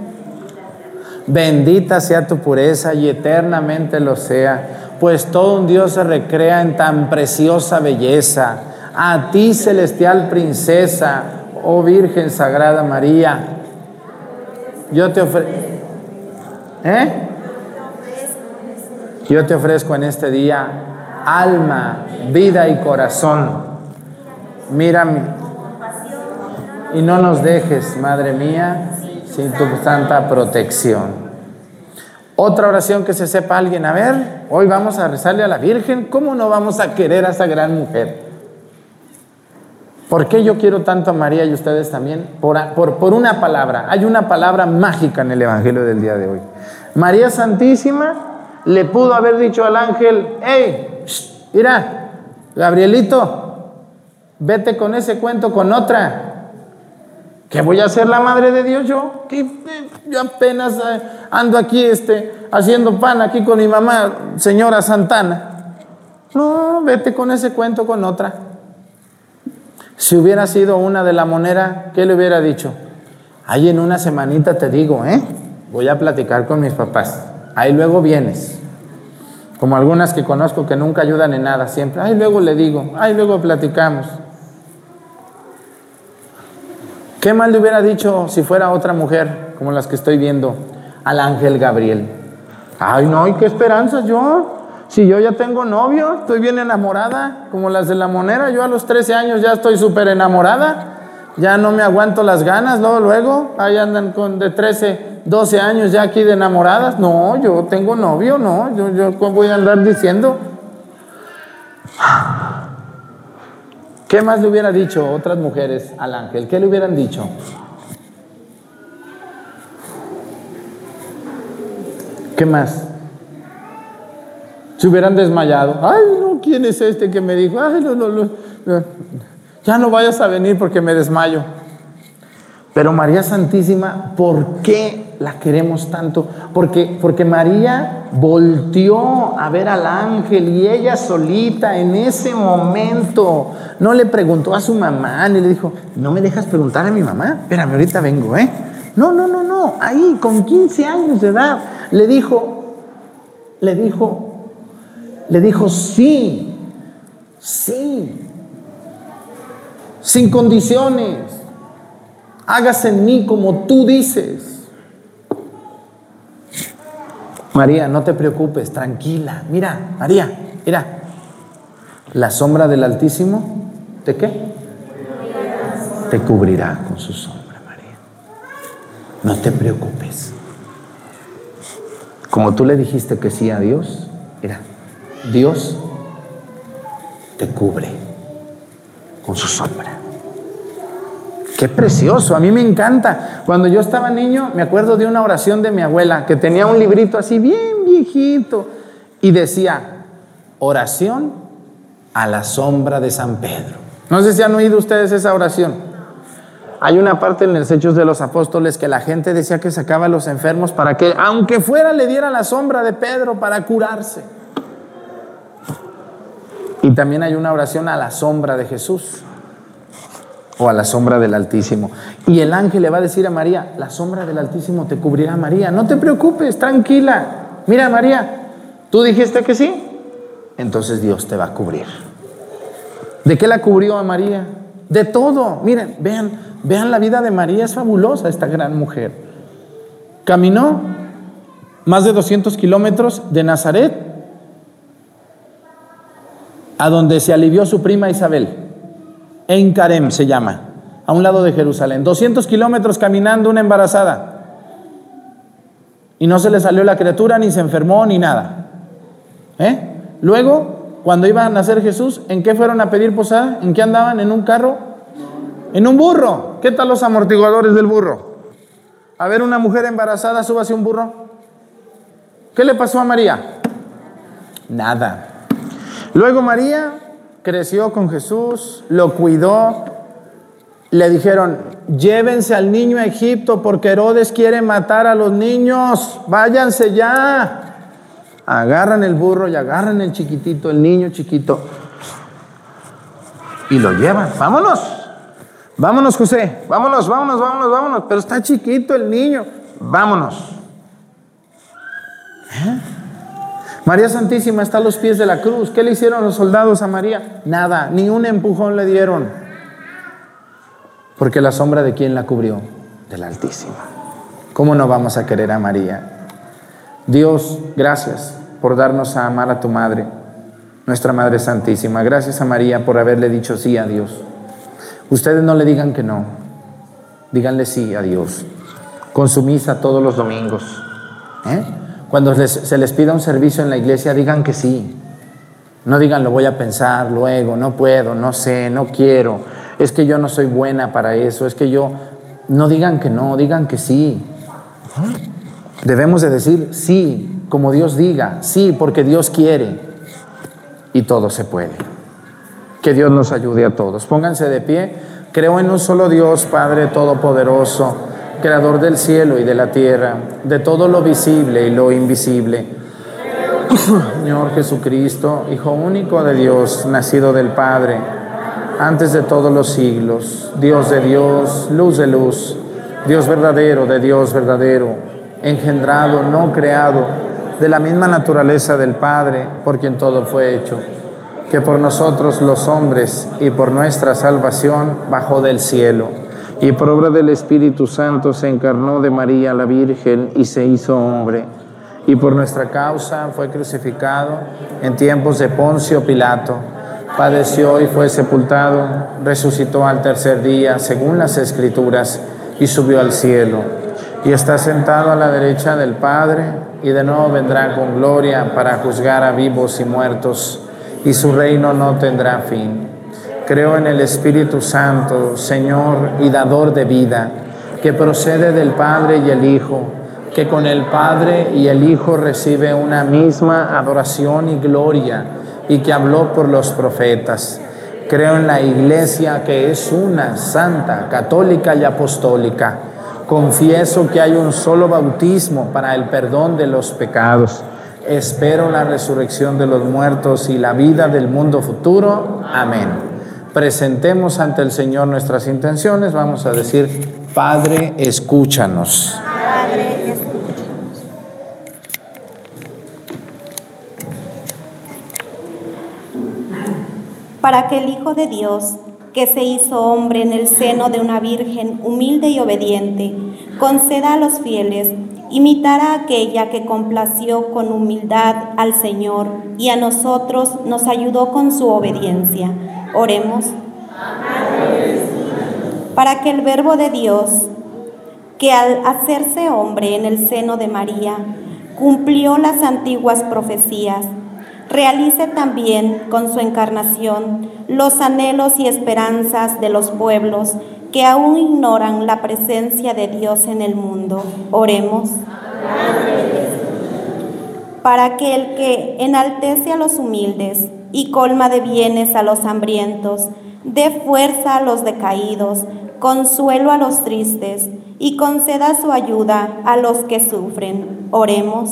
Bendita sea tu pureza y eternamente lo sea, pues todo un Dios se recrea en tan preciosa belleza a ti, celestial princesa, oh Virgen Sagrada María, yo te ofrezco. ¿Eh? Yo te ofrezco en este día alma, vida y corazón. Mírame. Y no nos dejes, Madre mía, sin tu santa protección. Otra oración que se sepa alguien. A ver, hoy vamos a rezarle a la Virgen. ¿Cómo no vamos a querer a esa gran mujer? ¿Por qué yo quiero tanto a María y ustedes también? Por, por, una palabra. Hay una palabra mágica en el Evangelio del día de hoy. María Santísima le pudo haber dicho al ángel, hey, mira, Gabrielito, vete con ese cuento con otra. ¿Qué voy a hacer la madre de Dios yo? Que yo apenas eh, ando aquí este, haciendo pan aquí con mi mamá, señora Santana. No, vete con ese cuento con otra. Si hubiera sido una de la monera, ¿qué le hubiera dicho? Ahí en una semanita te digo, ¿eh? Voy a platicar con mis papás. Ahí luego vienes. Como algunas que conozco que nunca ayudan en nada, siempre. Ahí luego le digo, ahí luego platicamos. ¿Qué mal le hubiera dicho si fuera otra mujer, como las que estoy viendo, al ángel Gabriel? Ay, no, ¿y qué esperanza yo? Si yo ya tengo novio, estoy bien enamorada, como las de la monera, yo a los 13 años ya estoy súper enamorada, ya no me aguanto las ganas, luego, luego, ahí andan con de 13, 12 años ya aquí de enamoradas. No, yo tengo novio, no, yo, yo voy a andar diciendo. ¿Qué más le hubiera dicho otras mujeres al ángel? ¿Qué le hubieran dicho? ¿Qué más? Se hubieran desmayado. Ay, no, ¿quién es este que me dijo? Ay, no, no, no, ya no vayas a venir porque me desmayo. Pero María Santísima, ¿por qué la queremos tanto? Porque, porque María volteó a ver al ángel y ella solita en ese momento no le preguntó a su mamá ni le dijo, no me dejas preguntar a mi mamá, espérame, ahorita vengo, ¿eh? No, no, no, no, ahí con 15 años de edad le dijo, le dijo, le dijo, sí, sí, sin condiciones, hágase en mí como tú dices. María, no te preocupes, tranquila. Mira, María, mira. La sombra del Altísimo, ¿de qué? Te cubrirá con su sombra, María. No te preocupes. como tú le dijiste que sí a Dios, mira, Dios te cubre con su sombra. Qué precioso, a mí me encanta. Cuando yo estaba niño, me acuerdo de una oración de mi abuela que tenía un librito así bien viejito y decía, oración a la sombra de San Pedro. No sé si han oído ustedes esa oración. Hay una parte en los Hechos de los Apóstoles que la gente decía que sacaba a los enfermos para que, aunque fuera, le diera la sombra de Pedro para curarse. Y también hay una oración a la sombra de Jesús o a la sombra del Altísimo. Y el ángel le va a decir a María, la sombra del Altísimo te cubrirá María, no te preocupes, tranquila. Mira María, tú dijiste que sí, entonces Dios te va a cubrir. ¿De qué la cubrió a María? De todo. Miren, vean, vean la vida de María, es fabulosa esta gran mujer. Caminó más de 200 kilómetros de Nazaret a donde se alivió su prima Isabel. En Carem se llama, a un lado de Jerusalén. 200 kilómetros caminando una embarazada. Y no se le salió la criatura, ni se enfermó, ni nada. ¿Eh? Luego, cuando iba a nacer Jesús, ¿en qué fueron a pedir posada? ¿En qué andaban? ¿En un carro? En un burro. ¿Qué tal los amortiguadores del burro? A ver, una mujer embarazada, súbase un burro. ¿Qué le pasó a María? Nada. Luego María creció con Jesús, lo cuidó. Le dijeron, llévense al niño a Egipto porque Herodes quiere matar a los niños, váyanse ya. Agarran el burro y agarran el chiquitito, el niño chiquito, y lo llevan. Vámonos, vámonos José, vámonos, vámonos, vámonos, vámonos. Pero está chiquito el niño, vámonos. ¿Eh? María Santísima está a los pies de la cruz. ¿Qué le hicieron los soldados a María? Nada, ni un empujón le dieron. Porque la sombra de quién la cubrió? Del Altísimo. ¿Cómo no vamos a querer a María? Dios, gracias por darnos a amar a tu Madre, nuestra Madre Santísima. Gracias a María por haberle dicho sí a Dios. Ustedes no le digan que no, díganle sí a Dios. Con su misa todos los domingos. ¿eh? Cuando se les pida un servicio en la iglesia, digan que sí. No digan lo voy a pensar luego, no puedo, no sé, no quiero. Es que yo no soy buena para eso, es que yo... No digan que no, digan que sí. Debemos de decir sí, como Dios diga, sí, porque Dios quiere. Y todo se puede. Que Dios nos ayude a todos. Pónganse de pie. Creo en un solo Dios, Padre Todopoderoso creador del cielo y de la tierra, de todo lo visible y lo invisible. [COUGHS] Señor Jesucristo, Hijo único de Dios, nacido del Padre, antes de todos los siglos, Dios de Dios, luz de luz, Dios verdadero de Dios verdadero, engendrado, no creado, de la misma naturaleza del Padre, por quien todo fue hecho, que por nosotros los hombres y por nuestra salvación bajó del cielo y por obra del Espíritu Santo se encarnó de María la Virgen y se hizo hombre. Y por nuestra causa fue crucificado en tiempos de Poncio Pilato. Padeció y fue sepultado, resucitó al tercer día, según las Escrituras, y subió al cielo. Y está sentado a la derecha del Padre, y de nuevo vendrá con gloria para juzgar a vivos y muertos, y su reino no tendrá fin. Creo en el Espíritu Santo, Señor y dador de vida, que procede del Padre y el Hijo, que con el Padre y el Hijo recibe una misma adoración y gloria, y que habló por los profetas. Creo en la Iglesia que es una, santa, católica y apostólica. Confieso que hay un solo bautismo para el perdón de los pecados. Espero la resurrección de los muertos y la vida del mundo futuro. Amén presentemos ante el Señor nuestras intenciones, vamos a decir, Padre, escúchanos. Padre, escúchanos. Para que el Hijo de Dios, que se hizo hombre en el seno de una virgen humilde y obediente, conceda a los fieles imitar a aquella que complació con humildad al Señor y a nosotros nos ayudó con su obediencia Oremos. Para que el Verbo de Dios, que al hacerse hombre en el seno de María, cumplió las antiguas profecías. Realice también con su encarnación los anhelos y esperanzas de los pueblos que aún ignoran la presencia de Dios en el mundo. Oremos. Para que el que enaltece a los humildes y colma de bienes a los hambrientos, dé fuerza a los decaídos, consuelo a los tristes y conceda su ayuda a los que sufren. Oremos.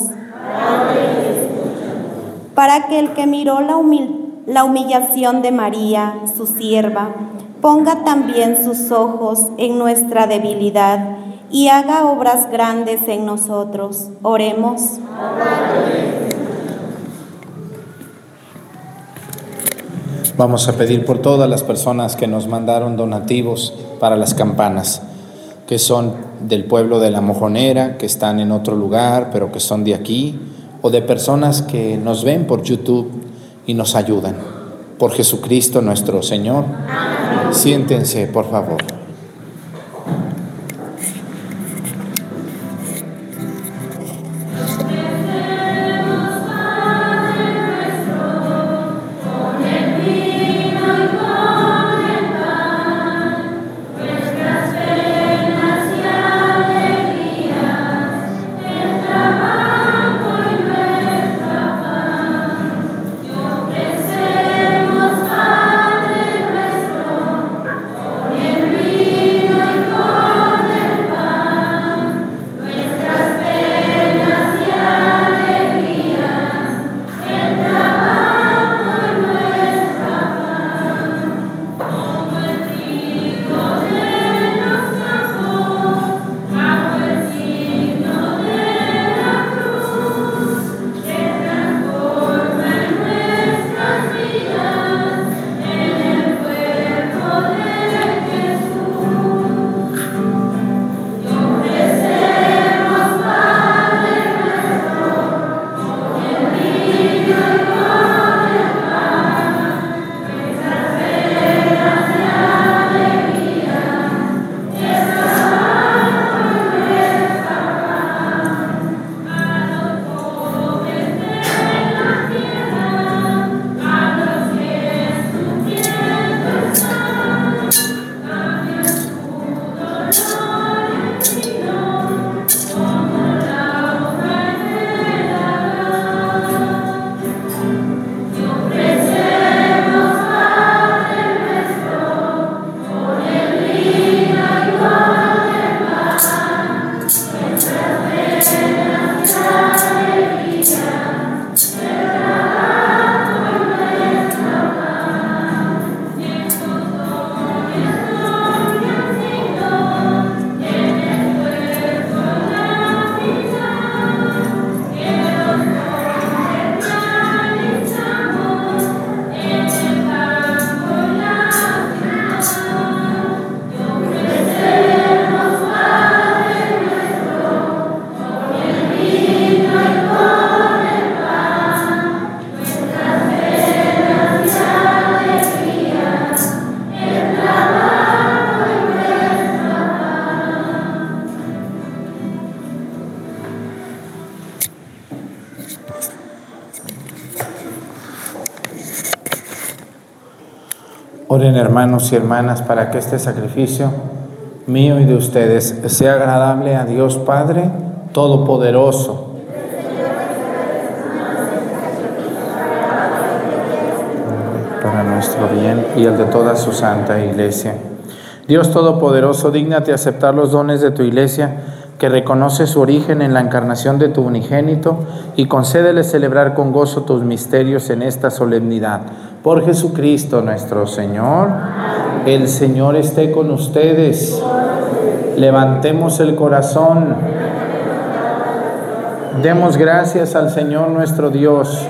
Para que el que miró la, la humillación de María, su sierva, ponga también sus ojos en nuestra debilidad y haga obras grandes en nosotros. Oremos. Vamos a pedir por todas las personas que nos mandaron donativos para las campanas, que son del pueblo de la Mojonera, que están en otro lugar, pero que son de aquí, o de personas que nos ven por YouTube y nos ayudan. Por Jesucristo nuestro Señor. Siéntense, por favor. Oren hermanos y hermanas para que este sacrificio mío y de ustedes sea agradable a Dios Padre Todopoderoso. Para nuestro bien y el de toda su santa iglesia. Dios Todopoderoso, dignate aceptar los dones de tu iglesia que reconoce su origen en la encarnación de tu unigénito y concédele celebrar con gozo tus misterios en esta solemnidad por Jesucristo nuestro Señor. El Señor esté con ustedes. Levantemos el corazón. Demos gracias al Señor nuestro Dios.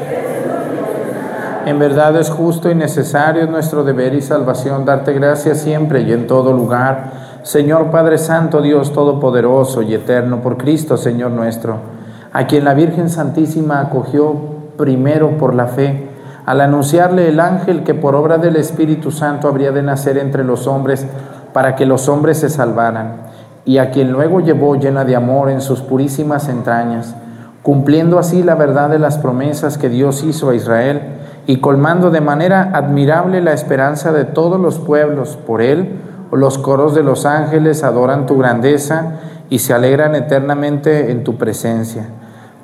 En verdad es justo y necesario nuestro deber y salvación darte gracias siempre y en todo lugar. Señor Padre Santo, Dios Todopoderoso y Eterno, por Cristo, Señor nuestro, a quien la Virgen Santísima acogió primero por la fe al anunciarle el ángel que por obra del Espíritu Santo habría de nacer entre los hombres para que los hombres se salvaran, y a quien luego llevó llena de amor en sus purísimas entrañas, cumpliendo así la verdad de las promesas que Dios hizo a Israel y colmando de manera admirable la esperanza de todos los pueblos por él, los coros de los ángeles adoran tu grandeza y se alegran eternamente en tu presencia.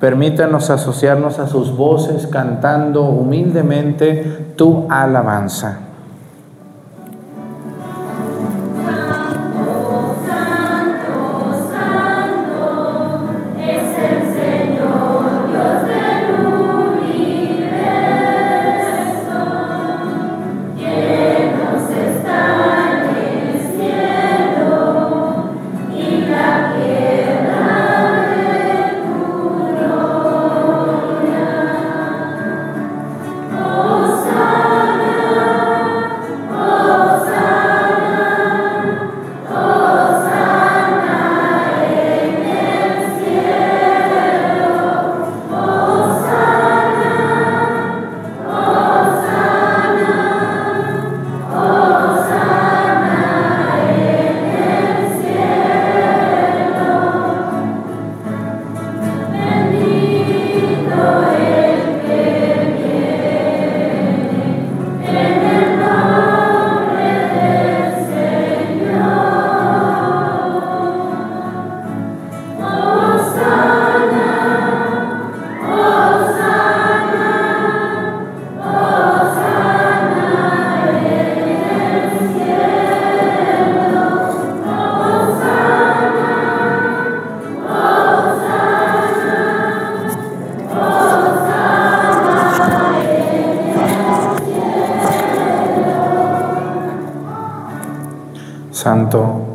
Permítanos asociarnos a sus voces cantando humildemente tu alabanza.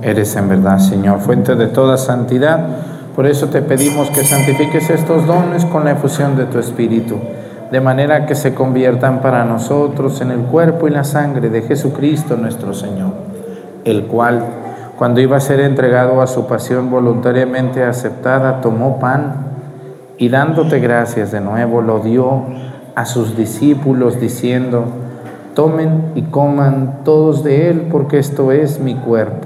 Eres en verdad, Señor, fuente de toda santidad. Por eso te pedimos que santifiques estos dones con la efusión de tu Espíritu, de manera que se conviertan para nosotros en el cuerpo y la sangre de Jesucristo nuestro Señor, el cual, cuando iba a ser entregado a su pasión voluntariamente aceptada, tomó pan y dándote gracias de nuevo, lo dio a sus discípulos diciendo, Tomen y coman todos de él, porque esto es mi cuerpo,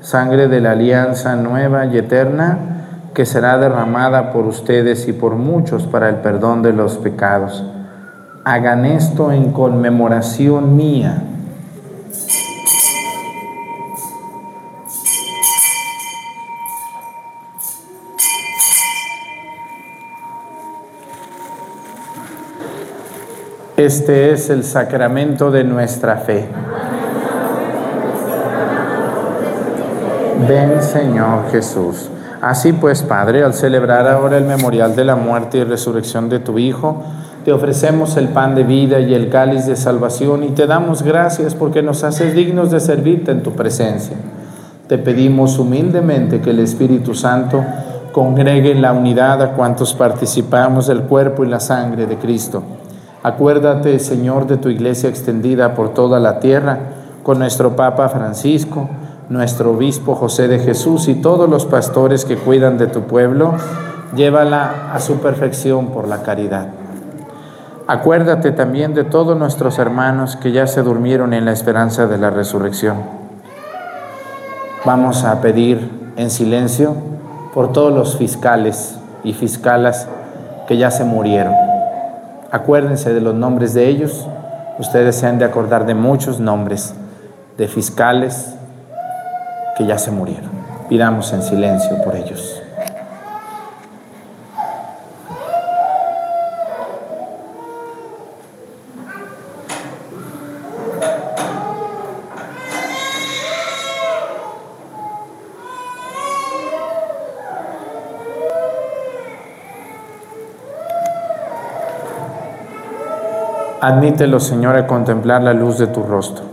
sangre de la alianza nueva y eterna, que será derramada por ustedes y por muchos para el perdón de los pecados. Hagan esto en conmemoración mía. Este es el sacramento de nuestra fe. Ven Señor Jesús. Así pues, Padre, al celebrar ahora el memorial de la muerte y resurrección de tu Hijo, te ofrecemos el pan de vida y el cáliz de salvación y te damos gracias porque nos haces dignos de servirte en tu presencia. Te pedimos humildemente que el Espíritu Santo congregue en la unidad a cuantos participamos del cuerpo y la sangre de Cristo Acuérdate, Señor, de tu iglesia extendida por toda la tierra, con nuestro Papa Francisco, nuestro Obispo José de Jesús y todos los pastores que cuidan de tu pueblo, llévala a su perfección por la caridad. Acuérdate también de todos nuestros hermanos que ya se durmieron en la esperanza de la resurrección. Vamos a pedir en silencio por todos los fiscales y fiscalas que ya se murieron. Acuérdense de los nombres de ellos. Ustedes se han de acordar de muchos nombres de fiscales que ya se murieron. Pidamos en silencio por ellos. Admítelo, Señor, a contemplar la luz de tu rostro.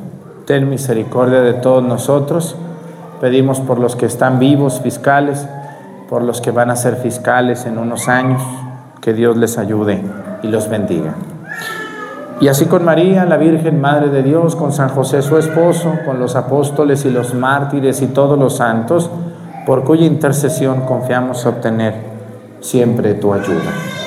Ten misericordia de todos nosotros. Pedimos por los que están vivos, fiscales, por los que van a ser fiscales en unos años, que Dios les ayude. y los bendiga. Y así con María, la Virgen Madre de Dios, con San José su esposo, con los apóstoles y los mártires y todos los santos, por cuya intercesión confiamos obtener siempre tu ayuda.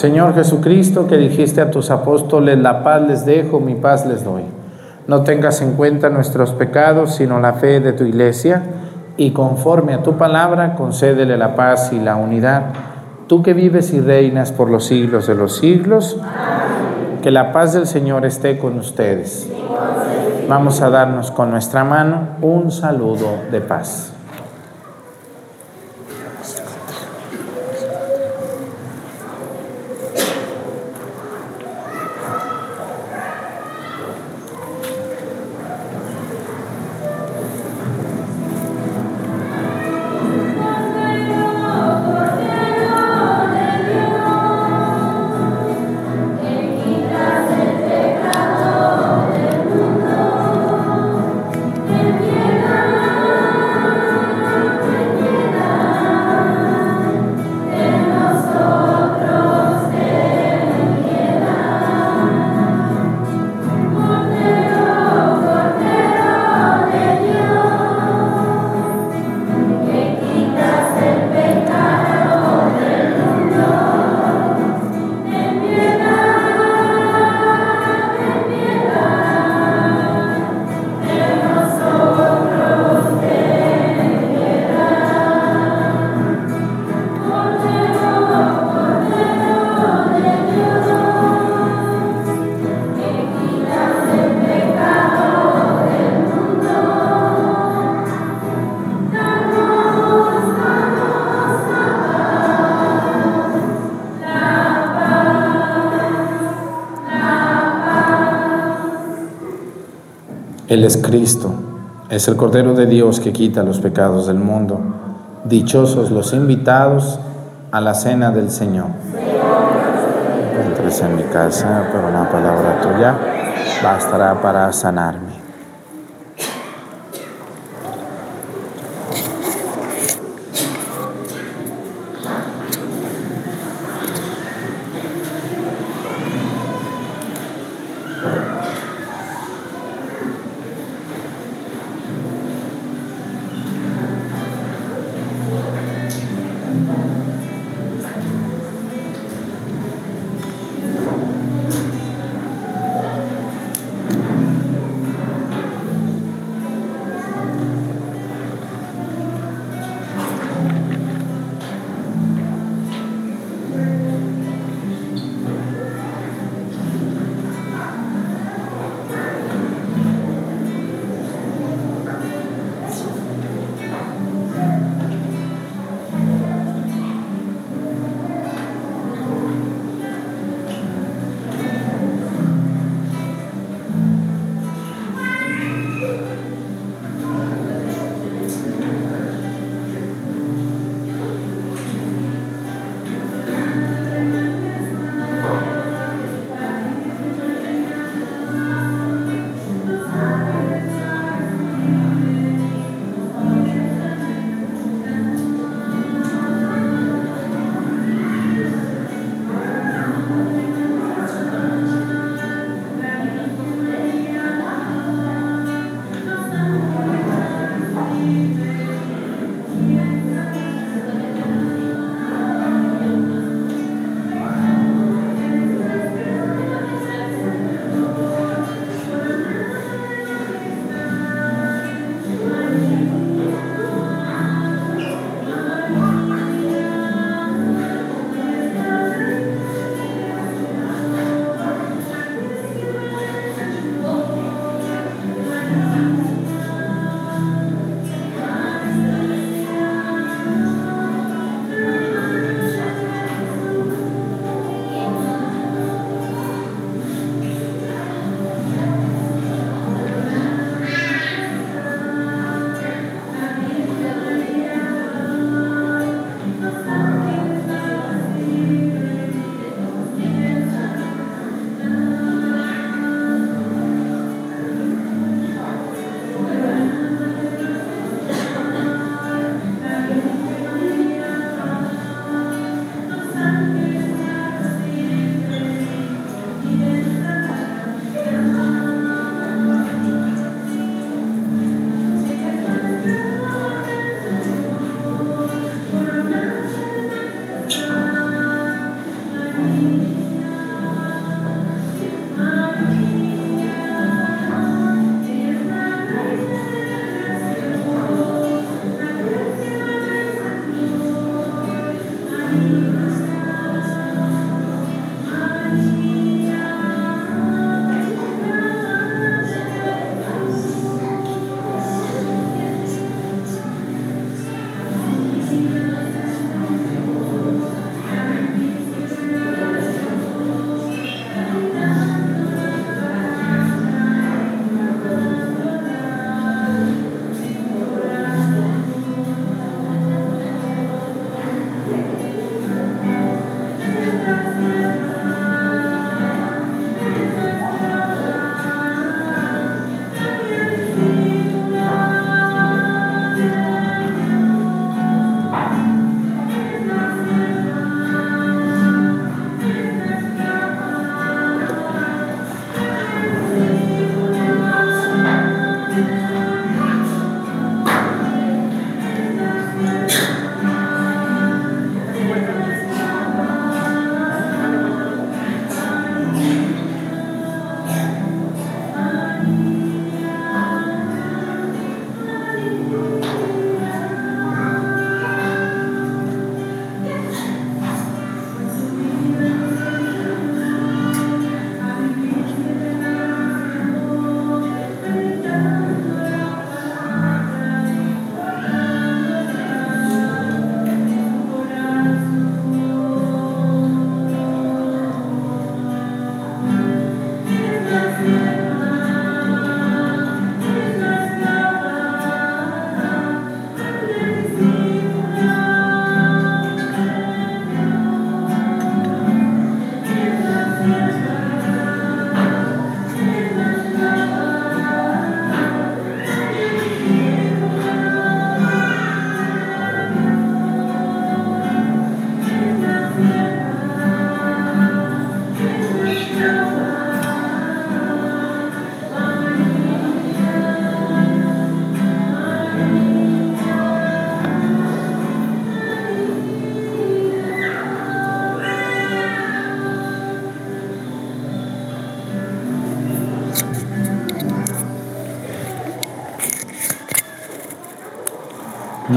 Señor Jesucristo, que dijiste a tus apóstoles, la paz les dejo, mi paz les doy. No tengas en cuenta nuestros pecados, sino la fe de tu iglesia, y conforme a tu palabra, concédele la paz y la unidad. Tú que vives y reinas por los siglos de los siglos, que la paz del Señor esté con ustedes. Vamos a darnos con nuestra mano un saludo de paz. Él es Cristo, es el Cordero de Dios que quita los pecados del mundo. Dichosos los invitados a la cena del Señor. Entres en mi casa, pero una palabra tuya bastará para sanarme.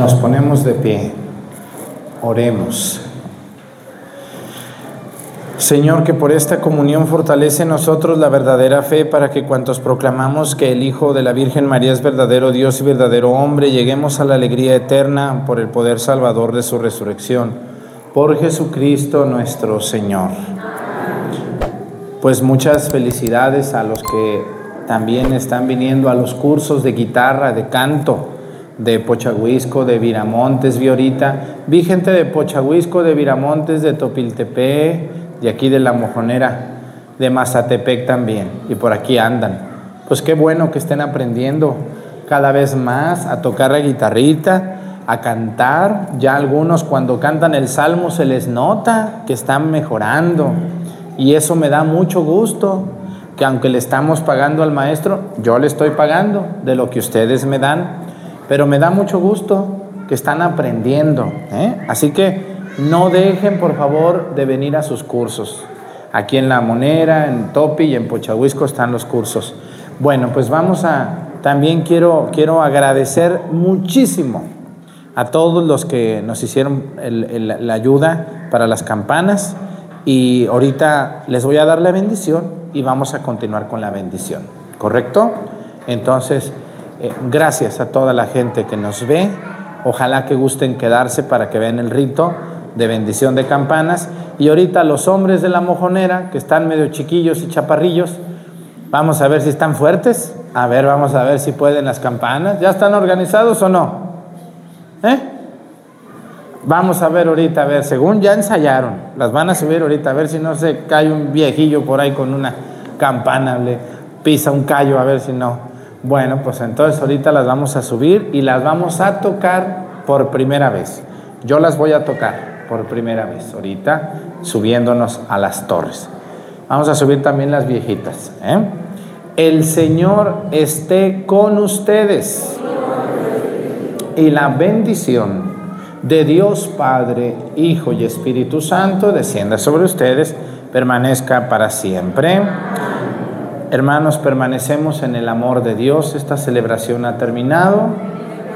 Nos ponemos de pie. Oremos. Señor, que por esta comunión fortalece en nosotros la verdadera fe para que cuantos proclamamos que el Hijo de la Virgen María es verdadero Dios y verdadero hombre, lleguemos a la alegría eterna por el poder salvador de su resurrección. Por Jesucristo nuestro Señor. Pues muchas felicidades a los que también están viniendo a los cursos de guitarra, de canto de Pochahuisco, de Viramontes, vi ahorita. Vi gente de Pochahuisco, de Viramontes, de Topiltepec, de aquí de La Mojonera, de Mazatepec también. Y por aquí andan. Pues qué bueno que estén aprendiendo cada vez más a tocar la guitarrita, a cantar. Ya algunos cuando cantan el salmo se les nota que están mejorando. Y eso me da mucho gusto, que aunque le estamos pagando al maestro, yo le estoy pagando de lo que ustedes me dan pero me da mucho gusto que están aprendiendo. ¿eh? Así que no dejen, por favor, de venir a sus cursos. Aquí en La Monera, en Topi y en Pochahuisco están los cursos. Bueno, pues vamos a, también quiero, quiero agradecer muchísimo a todos los que nos hicieron la ayuda para las campanas y ahorita les voy a dar la bendición y vamos a continuar con la bendición, ¿correcto? Entonces, eh, gracias a toda la gente que nos ve. Ojalá que gusten quedarse para que vean el rito de bendición de campanas. Y ahorita los hombres de la mojonera, que están medio chiquillos y chaparrillos, vamos a ver si están fuertes. A ver, vamos a ver si pueden las campanas. ¿Ya están organizados o no? ¿Eh? Vamos a ver ahorita, a ver, según ya ensayaron, las van a subir ahorita, a ver si no se cae un viejillo por ahí con una campana, le pisa un callo, a ver si no. Bueno, pues entonces ahorita las vamos a subir y las vamos a tocar por primera vez. Yo las voy a tocar por primera vez ahorita subiéndonos a las torres. Vamos a subir también las viejitas. ¿eh? El Señor esté con ustedes y la bendición de Dios Padre, Hijo y Espíritu Santo descienda sobre ustedes, permanezca para siempre. Hermanos, permanecemos en el amor de Dios. Esta celebración ha terminado.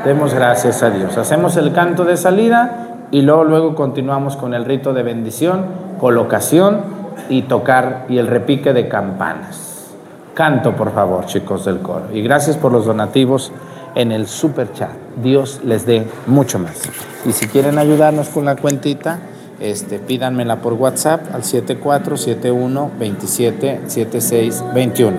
Demos gracias a Dios. Hacemos el canto de salida y luego, luego continuamos con el rito de bendición, colocación y tocar y el repique de campanas. Canto, por favor, chicos del coro. Y gracias por los donativos en el super chat. Dios les dé mucho más. Y si quieren ayudarnos con la cuentita, este, pídanmela por WhatsApp al 7471 27 76 21.